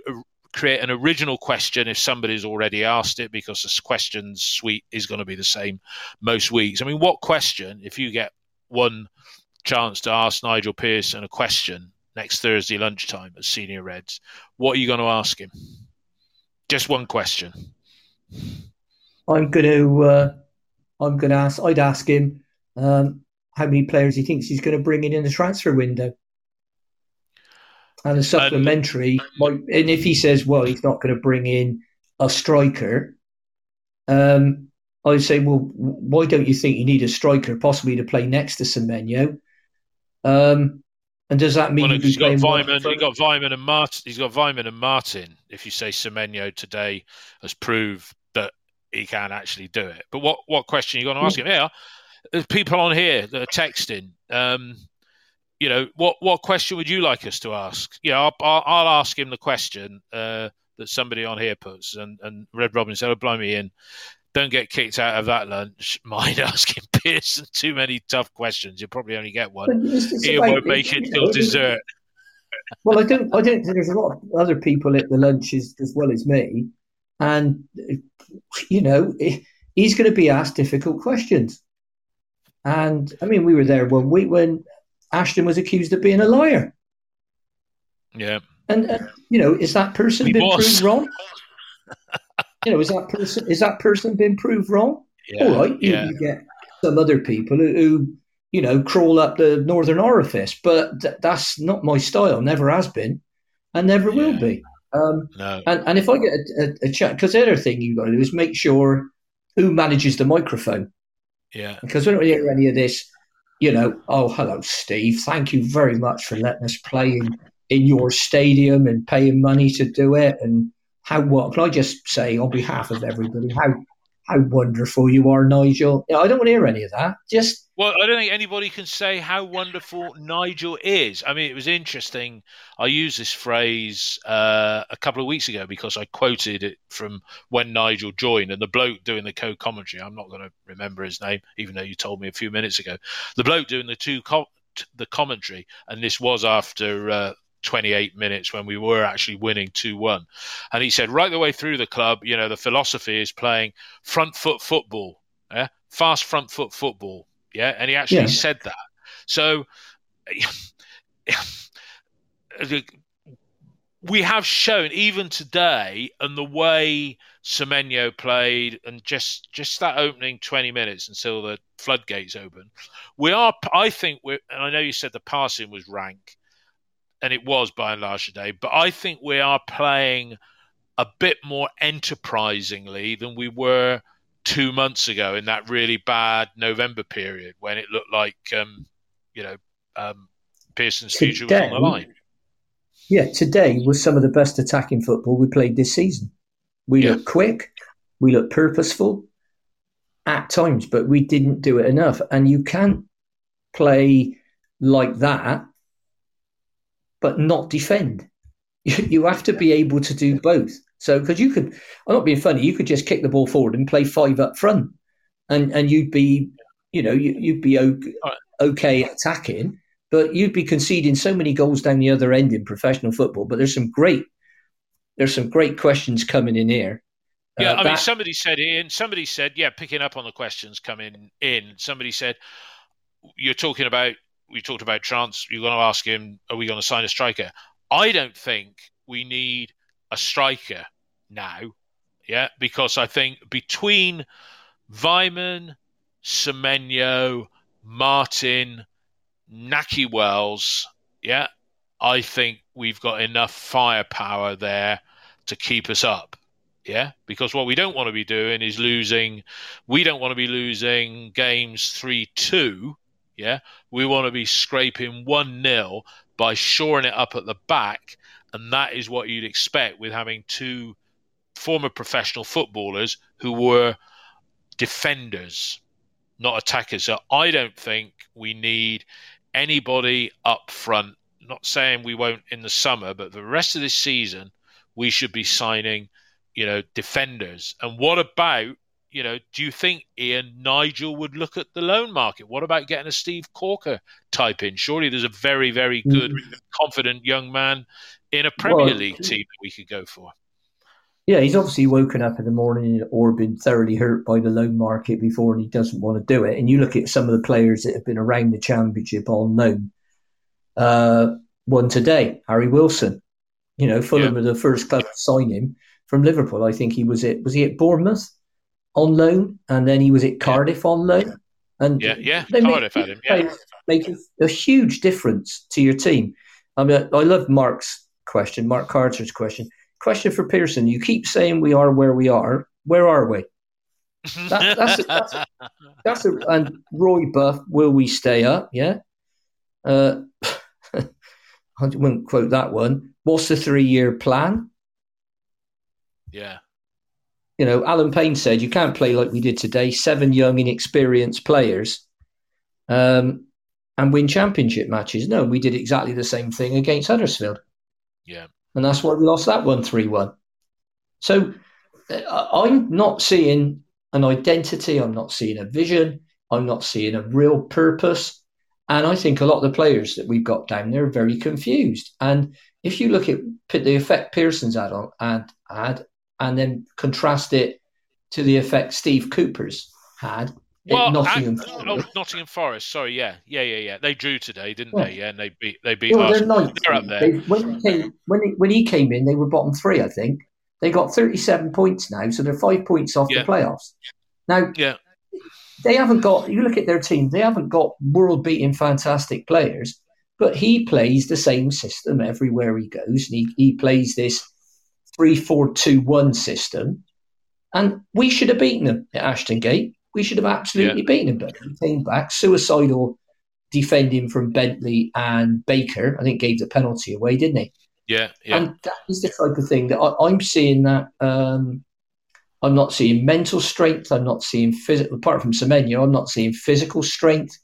create an original question if somebody's already asked it because the question suite is going to be the same most weeks. I mean, what question, if you get one chance to ask Nigel Pearson a question next Thursday lunchtime at Senior Reds, what are you going to ask him? Just one question. I'm going to, uh, I'm going to ask, I'd ask him um, how many players he thinks he's going to bring in in the transfer window and a supplementary. And, and if he says, well, he's not going to bring in a striker, um, I would say, well, why don't you think you need a striker possibly to play next to Semenyo? Um, and does that mean well, he's got Weimann? He's got Weimann and Martin. He's got Weimann and Martin. If you say Semenyo today has proved that he can actually do it, but what what question are you going to ask him? Yeah, there's people on here that are texting. Um, you know, what what question would you like us to ask? Yeah, I'll, I'll, I'll ask him the question uh, that somebody on here puts, and and Red Robin said, "Oh, blow me in." Don't get kicked out of that lunch. Mind asking Pearson too many tough questions. You'll probably only get one. He won't make it till dessert. Well, I don't. I don't. There's a lot of other people at the lunches as well as me, and you know, he's going to be asked difficult questions. And I mean, we were there one week when Ashton was accused of being a liar. Yeah. And, you know, is that person he been was. proved wrong? you know, is that person is that person been proved wrong? Yeah, All right, you, yeah. you get some other people who, who, you know, crawl up the northern orifice, but th- that's not my style. Never has been, and never yeah. will be. Um, no. And and if I get a, a, a chat, because the other thing you've got to do is make sure who manages the microphone. Yeah. Because we don't hear any of this you know, oh, hello, Steve. Thank you very much for letting us play in, in your stadium and paying money to do it. And how what can I just say on behalf of everybody how how wonderful you are, Nigel. I don't want to hear any of that. Just well, I don't think anybody can say how wonderful Nigel is. I mean, it was interesting. I used this phrase uh, a couple of weeks ago because I quoted it from when Nigel joined, and the bloke doing the co-commentary. I'm not going to remember his name, even though you told me a few minutes ago. The bloke doing the two co- the commentary, and this was after uh, 28 minutes when we were actually winning 2 1. And he said, right the way through the club, you know, the philosophy is playing front foot football, yeah? fast front foot football. Yeah. And he actually yeah. said that. So we have shown even today and the way Semenyo played and just just that opening 20 minutes until the floodgates open we are I think we're and I know you said the passing was rank and it was by and large today. But I think we are playing a bit more enterprisingly than we were two months ago in that really bad November period when it looked like, um, you know, um, Pearson's today, future was on the line. Yeah, today was some of the best attacking football we played this season. We Yeah. look quick, we look purposeful at times, but we didn't do it enough. And you can't play like that, but not defend. You, you have to be able to do both. So, because you could, I'm not being funny, you could just kick the ball forward and play five up front, and and you'd be, you know, you, you'd be okay, okay attacking, but you'd be conceding so many goals down the other end in professional football. But there's some great, there's some great questions coming in here. Yeah, Uh, I mean, somebody said in. Somebody said, yeah, picking up on the questions coming in. Somebody said, you're talking about. We talked about trans. You're going to ask him, are we going to sign a striker? I don't think we need a striker now. Yeah, because I think between Weimann, Semenyo, Martin, Nahki Wells, yeah, I think we've got enough firepower there to keep us up. Yeah, because what we don't want to be doing is losing. We don't want to be losing games 3 2. Yeah, we want to be scraping 1 0 by shoring it up at the back. And that is what you'd expect with having two former professional footballers who were defenders, not attackers. So I don't think we need anybody up front. Not saying we won't in the summer, but the rest of this season, we should be signing, you know, defenders. And what about, you know, do you think Ian Nigel would look at the loan market? What about getting a Steve Corker type in? Surely there's a very, very good, confident young man in a Premier Well, League team that we could go for. Yeah, he's obviously woken up in the morning or been thoroughly hurt by the loan market before and he doesn't want to do it. And you look at some of the players that have been around the championship on loan. Uh, one today, Harry Wilson. You know, Fulham Yeah. were the first club to sign him from Liverpool. I think he was at was he at Bournemouth on loan, and then he was at Cardiff on loan. And Yeah, yeah, they make- Cardiff had him, yeah. make a, a huge difference to your team. I mean, I love Mark's question, Mark Carter's question. Question for Pearson: You keep saying we are where we are. Where are we? That, that's, a, that's, a, that's a, and Roy Buff. Will we stay up? Yeah. Uh, I wouldn't quote that one. What's the three-year plan? yeah. You know, Alan Payne said you can't play like we did today. Seven young, inexperienced players, um, and win championship matches. No, we did exactly the same thing against Huddersfield. Yeah. and that's why we lost that one 3 1. So uh, I'm not seeing an identity, I'm not seeing a vision, I'm not seeing a real purpose. And I think a lot of the players that we've got down there are very confused. And if you look at the effect Pearson's had on and had, and then contrast it to the effect Steve Cooper's had Well, Nottingham and- Forest, oh, Nottingham Forest. Sorry, yeah, yeah, yeah, yeah. They drew today, didn't Yeah. they? Yeah, and they beat they beat Well, they're. They're up there. They, when, he came, when, he, when he came in, they were bottom three, I think. They got 37 points now, so they're five points off Yeah. the playoffs. Now, Yeah, they haven't got, you look at their team, they haven't got world beating fantastic players, but he plays the same system everywhere he goes. And he, he plays this 3 4 2 1 system. And we should have beaten them at Ashton Gate. We should have absolutely beaten them, but he came back, suicidal defending from Bentley and Baker. I think gave the penalty away, didn't he? yeah, yeah. And that is the type of thing that I, I'm seeing that um, I'm not seeing mental strength. I'm not seeing physical, apart from Semenyo, I'm not seeing physical strength.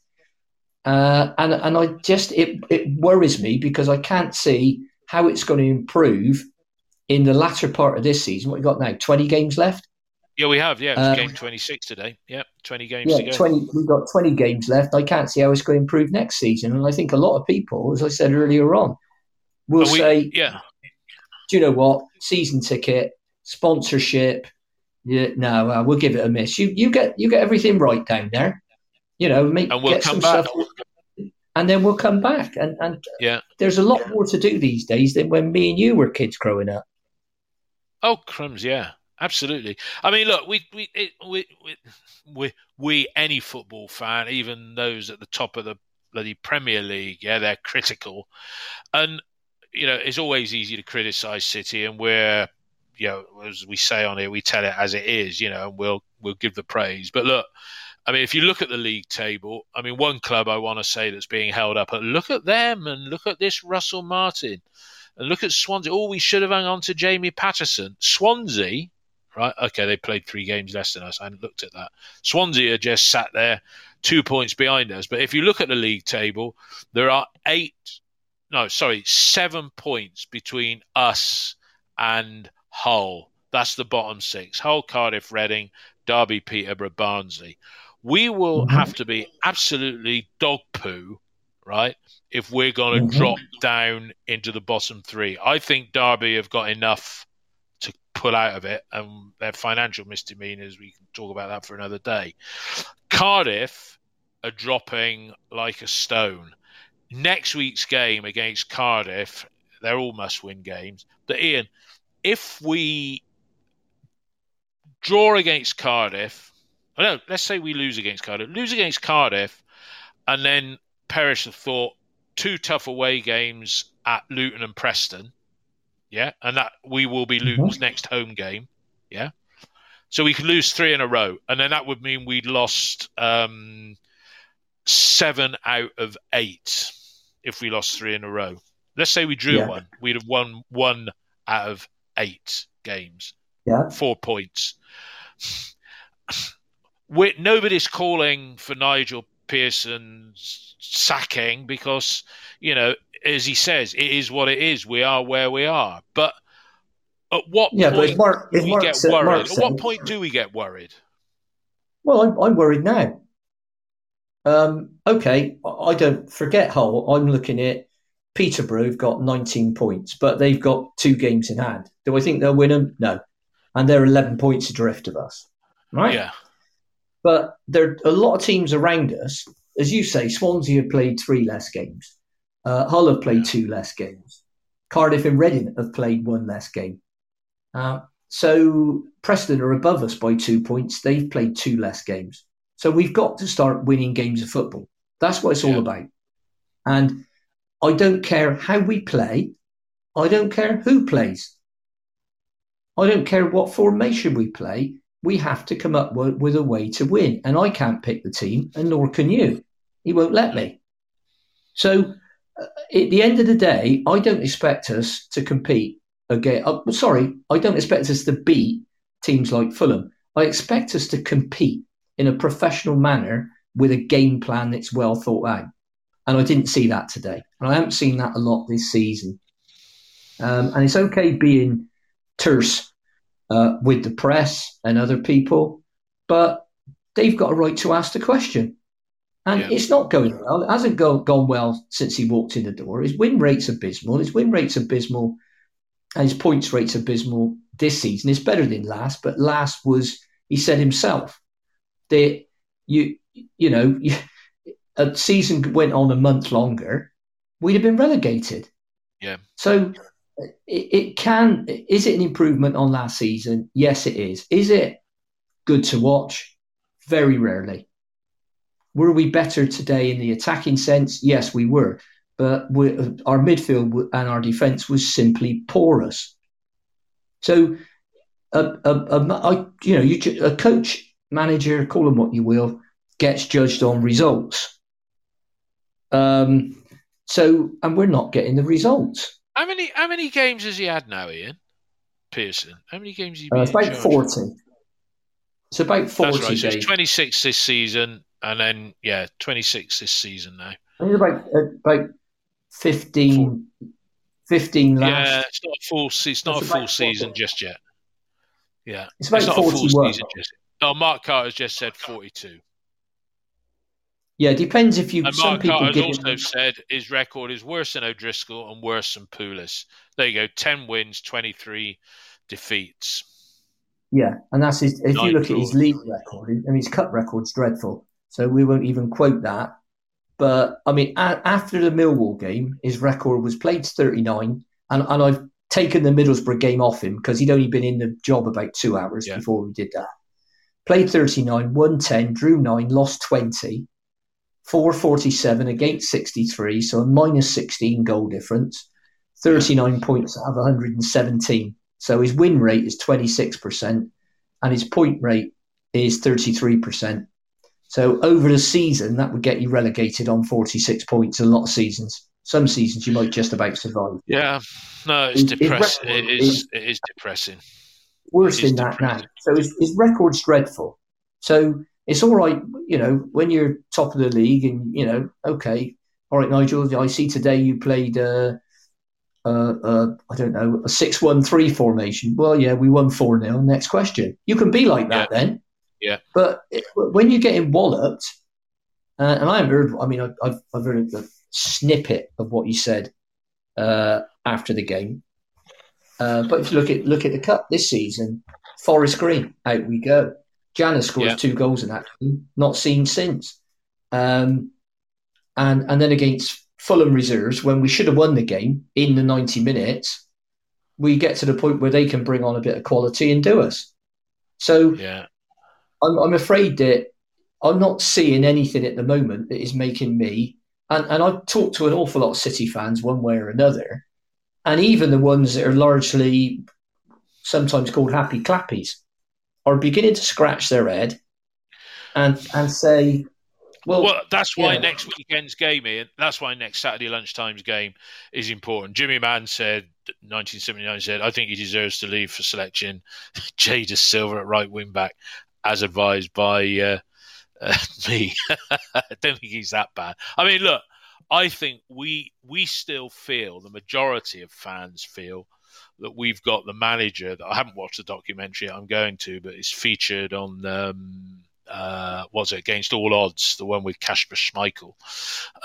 Uh, and, and I just, it, it worries me because I can't see how it's going to improve in the latter part of this season. What we got now? 20 games left? yeah, we have. Yeah, Um, game twenty six today. Yeah, twenty games to Yeah, go. 20, we've got 20 games left. I can't see how it's going to improve next season. And I think a lot of people, as I said earlier on, will we- say, yeah, do you know what? Season ticket, sponsorship. Yeah, no, uh, we'll give it a miss. You you get you get everything right down there. You know, make and we'll get come some back. stuff, and then we'll come back. And and Yeah. there's a lot more to do these days than when me and you were kids growing up. Oh, crumbs! Yeah, absolutely. I mean, look, we we it, we, we we we any football fan, even those at the top of the bloody Premier League, yeah, they're critical, and you know it's always easy to criticise City, and we're you know as we say on here, we tell it as it is, you know, and we'll we'll give the praise. But look. I mean, if you look at the league table, I mean, one club I want to say that's being held up, look at them and look at this Russell Martin and look at Swansea. Oh, we should have hung on to Jamie Paterson. Swansea, right? Okay, they played three games less than us. I hadn't looked at that. Swansea are just sat there, two points behind us. But if you look at the league table, there are eight, no, sorry, seven points between us and Hull. That's the bottom six Hull, Cardiff, Reading, Derby, Peterborough, Barnsley. We will mm-hmm. have to be absolutely dog poo, right? If we're going to mm-hmm. drop down into the bottom three. I think Derby have got enough to pull out of it, and their financial misdemeanors, we can talk about that for another day. Cardiff are dropping like a stone. Next week's game against Cardiff, they're all must win games. But Ian, if we draw against Cardiff, oh no, let's say we lose against Cardiff, lose against Cardiff, and then perish the thought two tough away games at Luton and Preston. Yeah, and that we will be Luton's mm-hmm. next home game. Yeah, so we could lose three in a row, and then that would mean we'd lost um, seven out of eight if we lost three in a row. Let's say we drew yeah. one, we'd have won one out of eight games. Yeah, four points. we nobody's calling for Nigel Pearson's sacking because you know, as he says, it is what it is. We are where we are, but at what yeah, point Mark, do we Mark get said, worried? At what point do we get worried? Well, I'm, I'm worried now. Um, okay, I don't forget Hull. I'm looking at Peterborough have got 19 points, but they've got two games in hand. Do I think they'll win them? No. And they're 11 points adrift of us. Right? Yeah. But there are a lot of teams around us. As you say, Swansea have played three less games. Uh, Hull have played two less games. Cardiff and Reading have played one less game. Uh, so Preston are above us by two points. They've played two less games. So we've got to start winning games of football. That's what it's all about. And I don't care how we play. I don't care who plays. I don't care what formation we play. We have to come up with, a way to win. And I can't pick the team, and nor can you. He won't let me. So uh, at the end of the day, I don't expect us to compete again. Uh, sorry, I don't expect us to beat teams like Fulham. I expect us to compete in a professional manner with a game plan that's well thought out. And I didn't see that today. And I haven't seen that a lot this season. Um, and it's okay being terse uh, with the press and other people, but they've got a right to ask the question. And yeah. it's not going well. It hasn't go, gone well since he walked in the door. His win rate's abysmal. His win rate's abysmal and his points rate's abysmal this season. It's better than last, but last was, he said himself, that you, you know, you, a season went on a month longer, we'd have been relegated. Yeah. So it, can. Is it an improvement on last season? Yes, it is. Is it good to watch? Very rarely. Were we better today in the attacking sense? Yes, we were. But we, our midfield and our defence was simply porous. So, a, you know, you, a coach, manager, call them what you will, gets judged on results. Um, so, and we're not getting the results. How many how many games has he had now, Ian Pearson? How many games has he uh, been? It's about forty. It's about forty. That's right. So it's twenty six this season, and then yeah, twenty six this season now. I think about uh, about 15, 15 last. Yeah, it's not a full. It's not it's a full season just yet. Yeah, it's about it's forty. Season just, Yet. oh, Mark Carter's just said forty two. Yeah, it depends if you. And Mark Carter has also him... said his record is worse than O'Driscoll and worse than Pulis. There you go, ten wins, twenty three defeats. Yeah, and that's his. If Nine you look at his league record, I mean, his cup record's dreadful. So we won't even quote that. But I mean, a- after the Millwall game, his record was played thirty nine, and and I've taken the Middlesbrough game off him because he'd only been in the job about two hours yeah. before we did that. Played 39, won 10, drew 9, lost 20. 447 against 63, so a minus 16 goal difference, 39 points out of 117. So his win rate is 26%, and his point rate is 33%. So over the season, that would get you relegated on 46 points in a lot of seasons. Some seasons you might just about survive. Yeah, no, it's depressing. It is, it is depressing. worse than that now. So his, his record's dreadful. So it's all right, you know, when you're top of the league and, you know, okay, all right, Nigel, I see today you played, uh, uh, uh, I don't know, a 6 1 3 formation. Well, yeah, we won 4 0. Next question. You can be like that Yeah. then. Yeah. But it, when you're getting walloped, uh, and I haven't heard, I mean, I, I've, I've heard a snippet of what you said uh, after the game. Uh, but if you look at look at the cup this season, Forest Green, out we go. Jana scores Yeah. two goals in that game, not seen since. Um, and and then against Fulham reserves, when we should have won the game in the ninety minutes, we get to the point where they can bring on a bit of quality and do us. So Yeah. I'm, I'm afraid that I'm not seeing anything at the moment that is making me. And, and I've talked to an awful lot of City fans, one way or another, and even the ones that are largely sometimes called happy clappies are beginning to scratch their head and and say, "Well, Well, that's why yeah. next weekend's game, Ian, that's why next Saturday lunchtime's game is important. Jimmy Mann said, 1979 said, I think he deserves to leave for selection. Jay Dasilva at right wing back, as advised by uh, uh, me. I don't think he's that bad. I mean, look, I think we we still feel the majority of fans feel that we've got the manager that I haven't watched the documentary. I'm going to, but it's featured on. Um, uh, was it against all odds? The one with Kasper Schmeichel,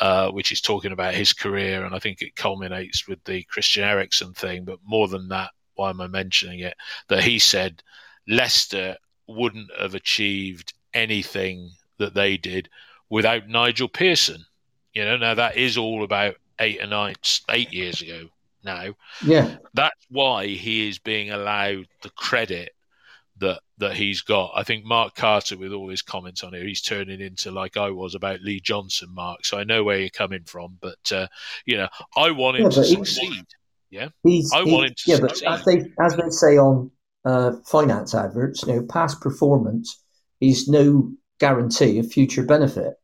uh, which is talking about his career, and I think it culminates with the Christian Eriksen thing. But more than that, why am I mentioning it? That he said Leicester wouldn't have achieved anything that they did without Nigel Pearson. You know, now that is all about eight or nine, eight years ago now. yeah, That's why he is being allowed the credit that that he's got. I think Mark Carter, with all his comments on it, he's turning into like I was about Lee Johnson, Mark. So I know where you're coming from, but uh, you know, I want him Yeah, to succeed. he's, I want him to yeah, but as they as they say on uh, finance adverts, you know, past performance is no guarantee of future benefit.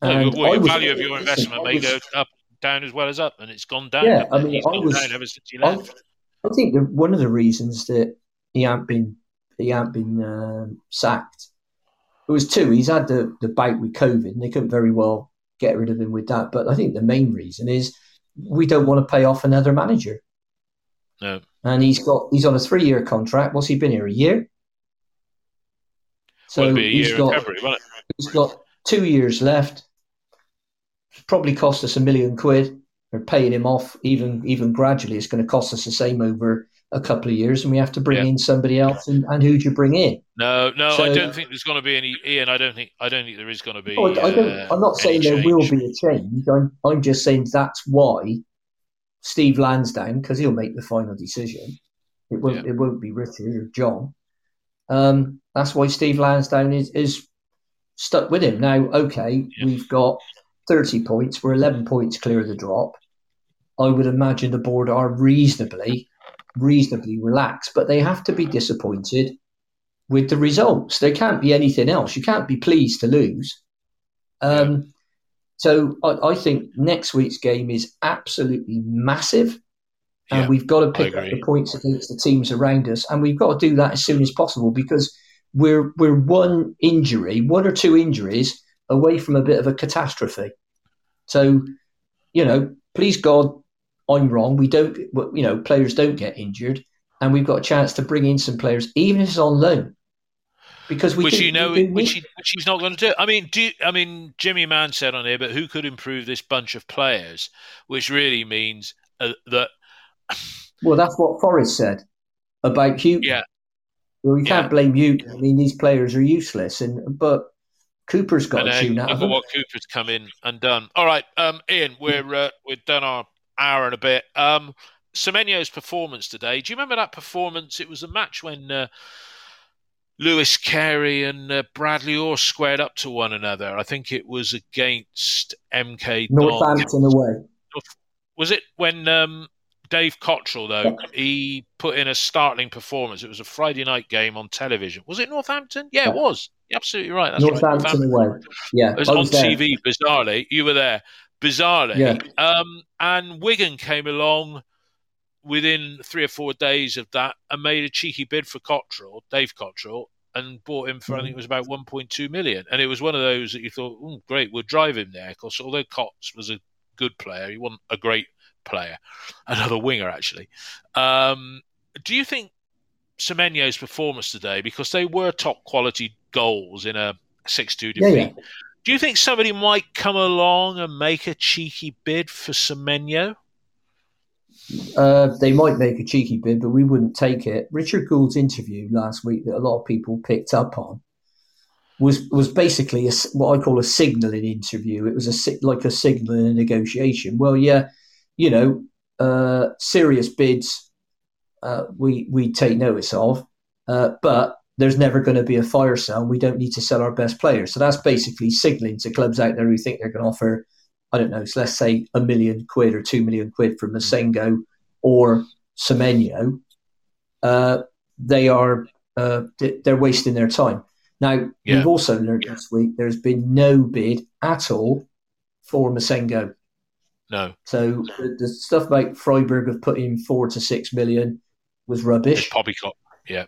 No, And well, I your was- value of your investment may go up, down as well as up, and it's gone down. Yeah, I mean, I was- ever since he left. I think that one of the reasons that he hadn't been he hadn't been um, sacked. It was two. He's had the, the bout with COVID, and they couldn't very well get rid of him with that. But I think the main reason is we don't want to pay off another manager, No, and he's got he's on a three year contract. What's he been here a year? so be a he's year got February, he's got two years left. Probably cost us a million quid. We're paying him off even even gradually. It's going to cost us the same over a couple of years, and we have to bring Yeah. in somebody else. And, and who do you bring in? No, no, I don't think there's going to be any. Ian, I don't think. I don't think there is going to be. Oh, I, don't, uh, I'm not saying there will be a change. I'm, I'm just saying that's why Steve Lansdown, because he'll make the final decision. It won't. Yeah. It won't be Richard or John. Um, that's why Steve Lansdown is, is stuck with him now. Okay, Yeah. we've got 30 points. We're 11 points clear of the drop. I would imagine the board are reasonably, reasonably relaxed, but they have to be disappointed with the results. There can't be anything else. You can't be pleased to lose. Um, So I, I think next week's game is absolutely massive. And Yeah, we've got to pick up the points against the teams around us, and we've got to do that as soon as possible because we're we're one injury, one or two injuries away from a bit of a catastrophe. So, you know, please God, I'm wrong. We don't, you know, players don't get injured, and we've got a chance to bring in some players, even if it's on loan, because we which you know, which, he, which he's not going to do. I mean, do you- I mean Jimmy Mann said on here, but who could improve this bunch of players? Which really means uh, that Well, that's what Forrest said about Hugh. Yeah. Well, we can't blame Hugh. I mean, these players are useless, and but Cooper's got and a then tune look out at them. what Cooper's come in and done. All right, um, Ian, we're uh, we've done our hour and a bit. Um, Semenyo's performance today. Do you remember that performance? It was a match when uh, Louis Carey and uh, Bradley Orr squared up to one another. I think it was against MK. Northampton away. Was it when um, Dave Cotterill though he put in a startling performance? It was a Friday night game on television. Was it Northampton? Yeah, it was. You're absolutely right. That's right. Northampton. Yeah, It was I on there. TV, bizarrely. You were there, bizarrely. Yeah. Um, and Wigan came along within three or four days of that and made a cheeky bid for Cotterill, Dave Cotterill, and bought him for I think it was about 1.2 million. And it was one of those that you thought, oh, great, we'll drive him there. Because although Cots was a good player, he wasn't a great player, another winger actually. Um, do you think Semenyo's performance today, because they were top quality goals in a 6 2 defeat, yeah, yeah. do you think somebody might come along and make a cheeky bid for Semenyo? Uh, they might make a cheeky bid, but we wouldn't take it. Richard Gould's interview last week that a lot of people picked up on was was basically a, what I call a signalling interview. It was a like a signalling a negotiation. Well, yeah, you know, uh, serious bids uh, we we take notice of, uh, but there's never going to be a fire sale. We don't need to sell our best players. So that's basically signalling to clubs out there who think they're going to offer I don't know, so let's say a million quid or two million quid for Massengo or Semenyo, uh, they are uh, they're wasting their time. Now yeah. we've also learned yeah. this week there's been no bid at all for Massengo. No. So the, the stuff about Freiburg of putting four to six million was rubbish. Poppycock, yeah.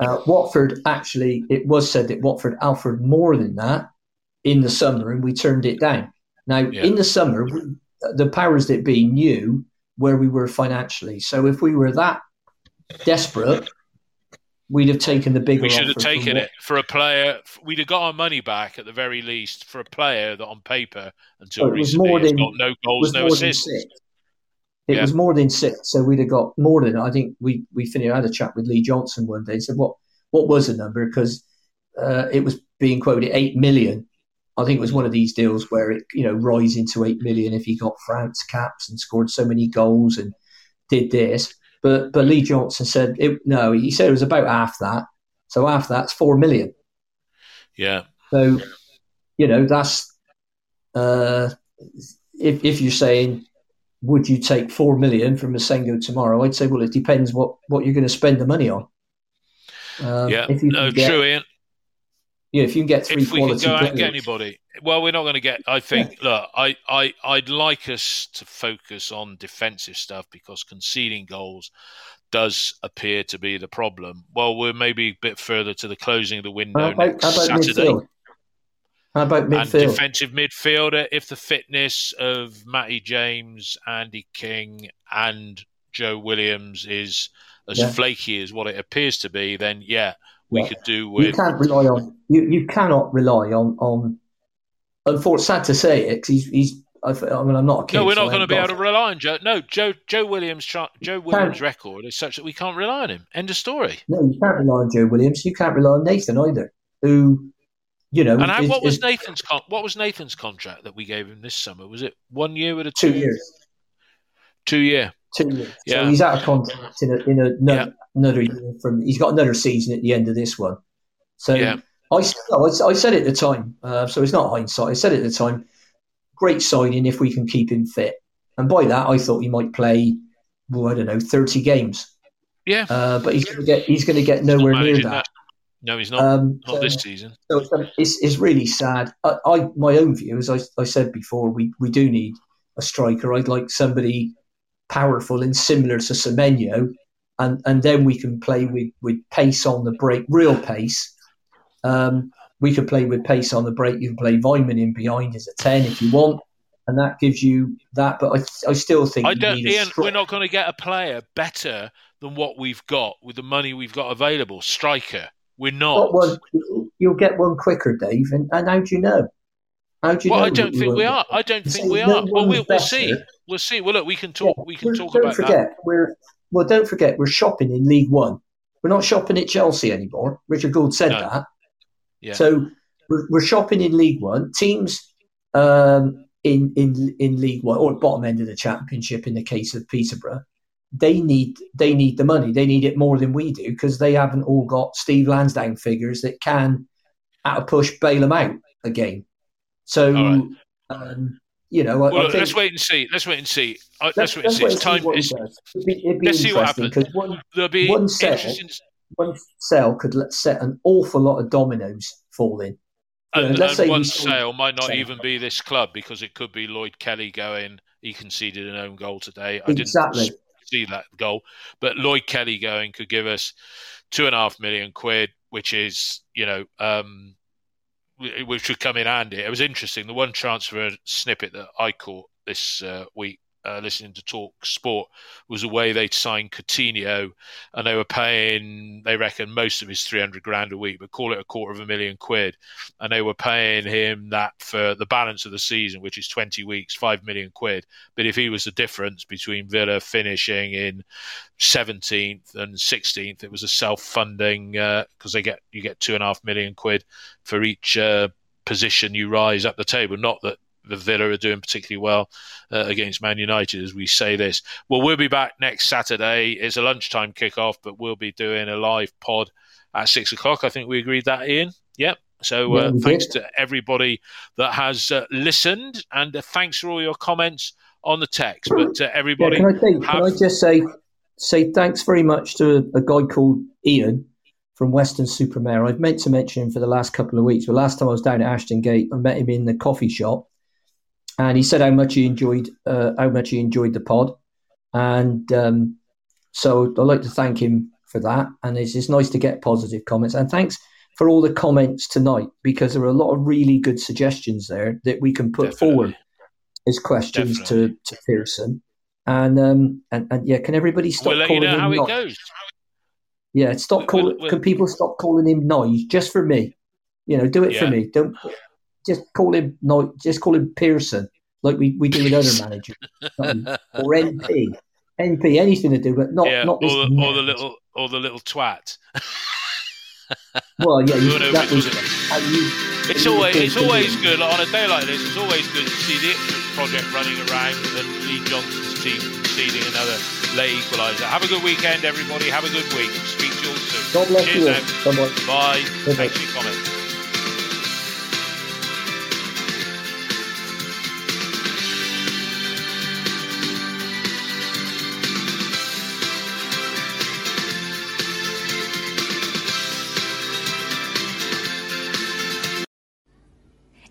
Uh, Watford actually, it was said that Watford offered more than that in the summer, and we turned it down. Now, yeah. in the summer, the powers that be knew where we were financially. So if we were that desperate, we'd have taken the bigger. We should have taken it for a player. We'd have got our money back at the very least for a player that, on paper, until well, recently, has got no goals, no assists. It yeah. was more than six, so we'd have got more than. I think we we finished. I had a chat with Lee Johnson one day. and Said what what was the number because uh, it was being quoted eight million I think it was one of these deals where it, you know, rising to eight million if he got France caps and scored so many goals and did this. But but Lee Johnson said it, no. He said it was about half that. So half that's four million. Yeah. So you know that's uh, if if you're saying would you take four million from Massengo tomorrow? I'd say well it depends what what you're going to spend the money on. Um, yeah, no, get, true, Ian yeah, if you can get three if we can go out and get anybody, well, we're not going to get. I think. Yeah. Look, I, I, I'd like us to focus on defensive stuff because conceding goals does appear to be the problem. Well, we're maybe a bit further to the closing of the window how about, next how about Saturday. Midfield? How about midfield? And defensive midfielder, if the fitness of Matty James, Andy King, and Joe Williams is as yeah. flaky as what it appears to be, then yeah, we yeah. could do with. You can't rely on. You, you cannot rely on on. Unfortunately, sad to say it, he's he's. I mean, I'm not. Kid, no, we're not so going to be able to rely on Joe. No, Joe Joe Williams. Joe Williams' record is such that we can't rely on him. End of story. No, you can't rely on Joe Williams. You can't rely on Nathan either. Who, you know, and is, what was is, Nathan's con- what was Nathan's contract that we gave him this summer? Was it one year with a two, two years? Two year. Two years. Yeah. So he's out of contract in a, in a, no, yeah another year from. He's got another season at the end of this one. So yeah. I, I, said at the time, uh, so it's not hindsight. I said it at the time, great signing if we can keep him fit. And by that, I thought he might play, well, I don't know, thirty games. Yeah, uh, but he's going to get he's going to get nowhere near that. that. No, he's not. Um, not so, this season. So it's, it's really sad. I, I my own view, as I, I said before, we we do need a striker. I'd like somebody powerful and similar to Semenyo and and then we can play with with pace on the break, real pace. Um, we could play with pace on the break. You can play Weimann in behind as a ten if you want, and that gives you that. But I, I still think I don't. Ian, we're not going to get a player better than what we've got with the money we've got available. Striker, we're not. One, you'll get one quicker, Dave. And, and how do you know? How do you well, I don't think we are. I don't think we are. Well, we'll, we'll see. We'll see. Well, look, we can talk. Yeah, we can talk don't about forget, that. We're well, don't forget, we're shopping in League One. We're not shopping at Chelsea anymore. Richard Gould said no. that. Yeah. So we're, we're, shopping in League One. Teams um, in, in in League One or bottom end of the Championship, in the case of Peterborough, they need they need the money. They need it more than we do because they haven't all got Steve Lansdown figures that can, at a push, bail them out again. So. Right. Um, you know, well, think, let's wait and see. Let's wait and see. Uh, let's, let's, wait and see. It's time. It's, it'd be, it'd be let's see what happens. One, There'll be one sell, one sell could let, set an awful lot of dominoes falling. And, know, and one sale might not even be this club because it could be Lloyd Kelly going. He conceded an own goal today. I exactly. didn't see that goal. But Lloyd Kelly going could give us two and a half million quid, which is you know um, which would come in handy. It was interesting. The one transfer snippet that I caught this uh, week uh, listening to Talk Sport was a way they'd signed Coutinho, and they were paying, they reckon, most of his 300 grand a week, but call it a quarter of a million quid. And they were paying him that for the balance of the season, which is 20 weeks, 5 million quid. But if he was the difference between Villa finishing in 17th and 16th, it was a self funding, because uh, they get you get two and a half million quid for each. Uh, position you rise up the table. Not that the Villa are doing particularly well uh, against Man United as we say this. Well, we'll be back next Saturday. It's a lunchtime kickoff, but we'll be doing a live pod at six o'clock. I think we agreed that, Ian. Yep. So uh, yeah, thanks to everybody that has uh, listened, and uh, thanks for all your comments on the text. But uh, everybody, yeah, can, I have... can I just say say thanks very much to a guy called Ian from Weston-super-Mare. I've meant to mention him for the last couple of weeks. But last time I was down at Ashton Gate, I met him in the coffee shop, and he said how much he enjoyed uh, how much he enjoyed the pod, and um, so I'd like to thank him for that. And it's, it's nice to get positive comments. And thanks for all the comments tonight because there are a lot of really good suggestions there that we can put Definitely. forward as questions to, to Pearson. And um and, and yeah, can everybody stop we'll calling him goes. Yeah, stop calling. We'll, can people stop calling him noise just for me? You know, do it yeah. for me. Don't just call him no, just call him Pearson, like we, we do with other managers, or NP, NP, anything to do, but not yeah, not this. Or the, or the little or the little twat. well, yeah, you, that was, you, it's always it's always good like, on a day like this. It's always good to see the Ipswich project running around and Lee Johnson's team conceding another late equaliser. Have a good weekend, everybody. Have a good week. Speak to you all soon. God bless Cheers you. Bye. Bye. Thanks for your comments.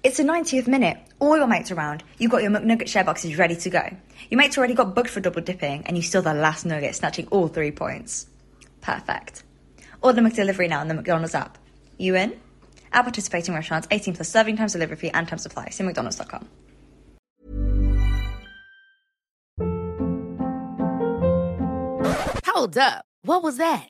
It's the 90th minute. All your mates around. You've got your McNugget share boxes ready to go. Your mates already got booked for double dipping, and you still the last nugget, snatching all three points. Perfect. Order McDelivery now on the McDonald's app. You in? At participating restaurants, 18 plus serving times, delivery fee, and time supply. See McDonald's.com. Hold up. What was that?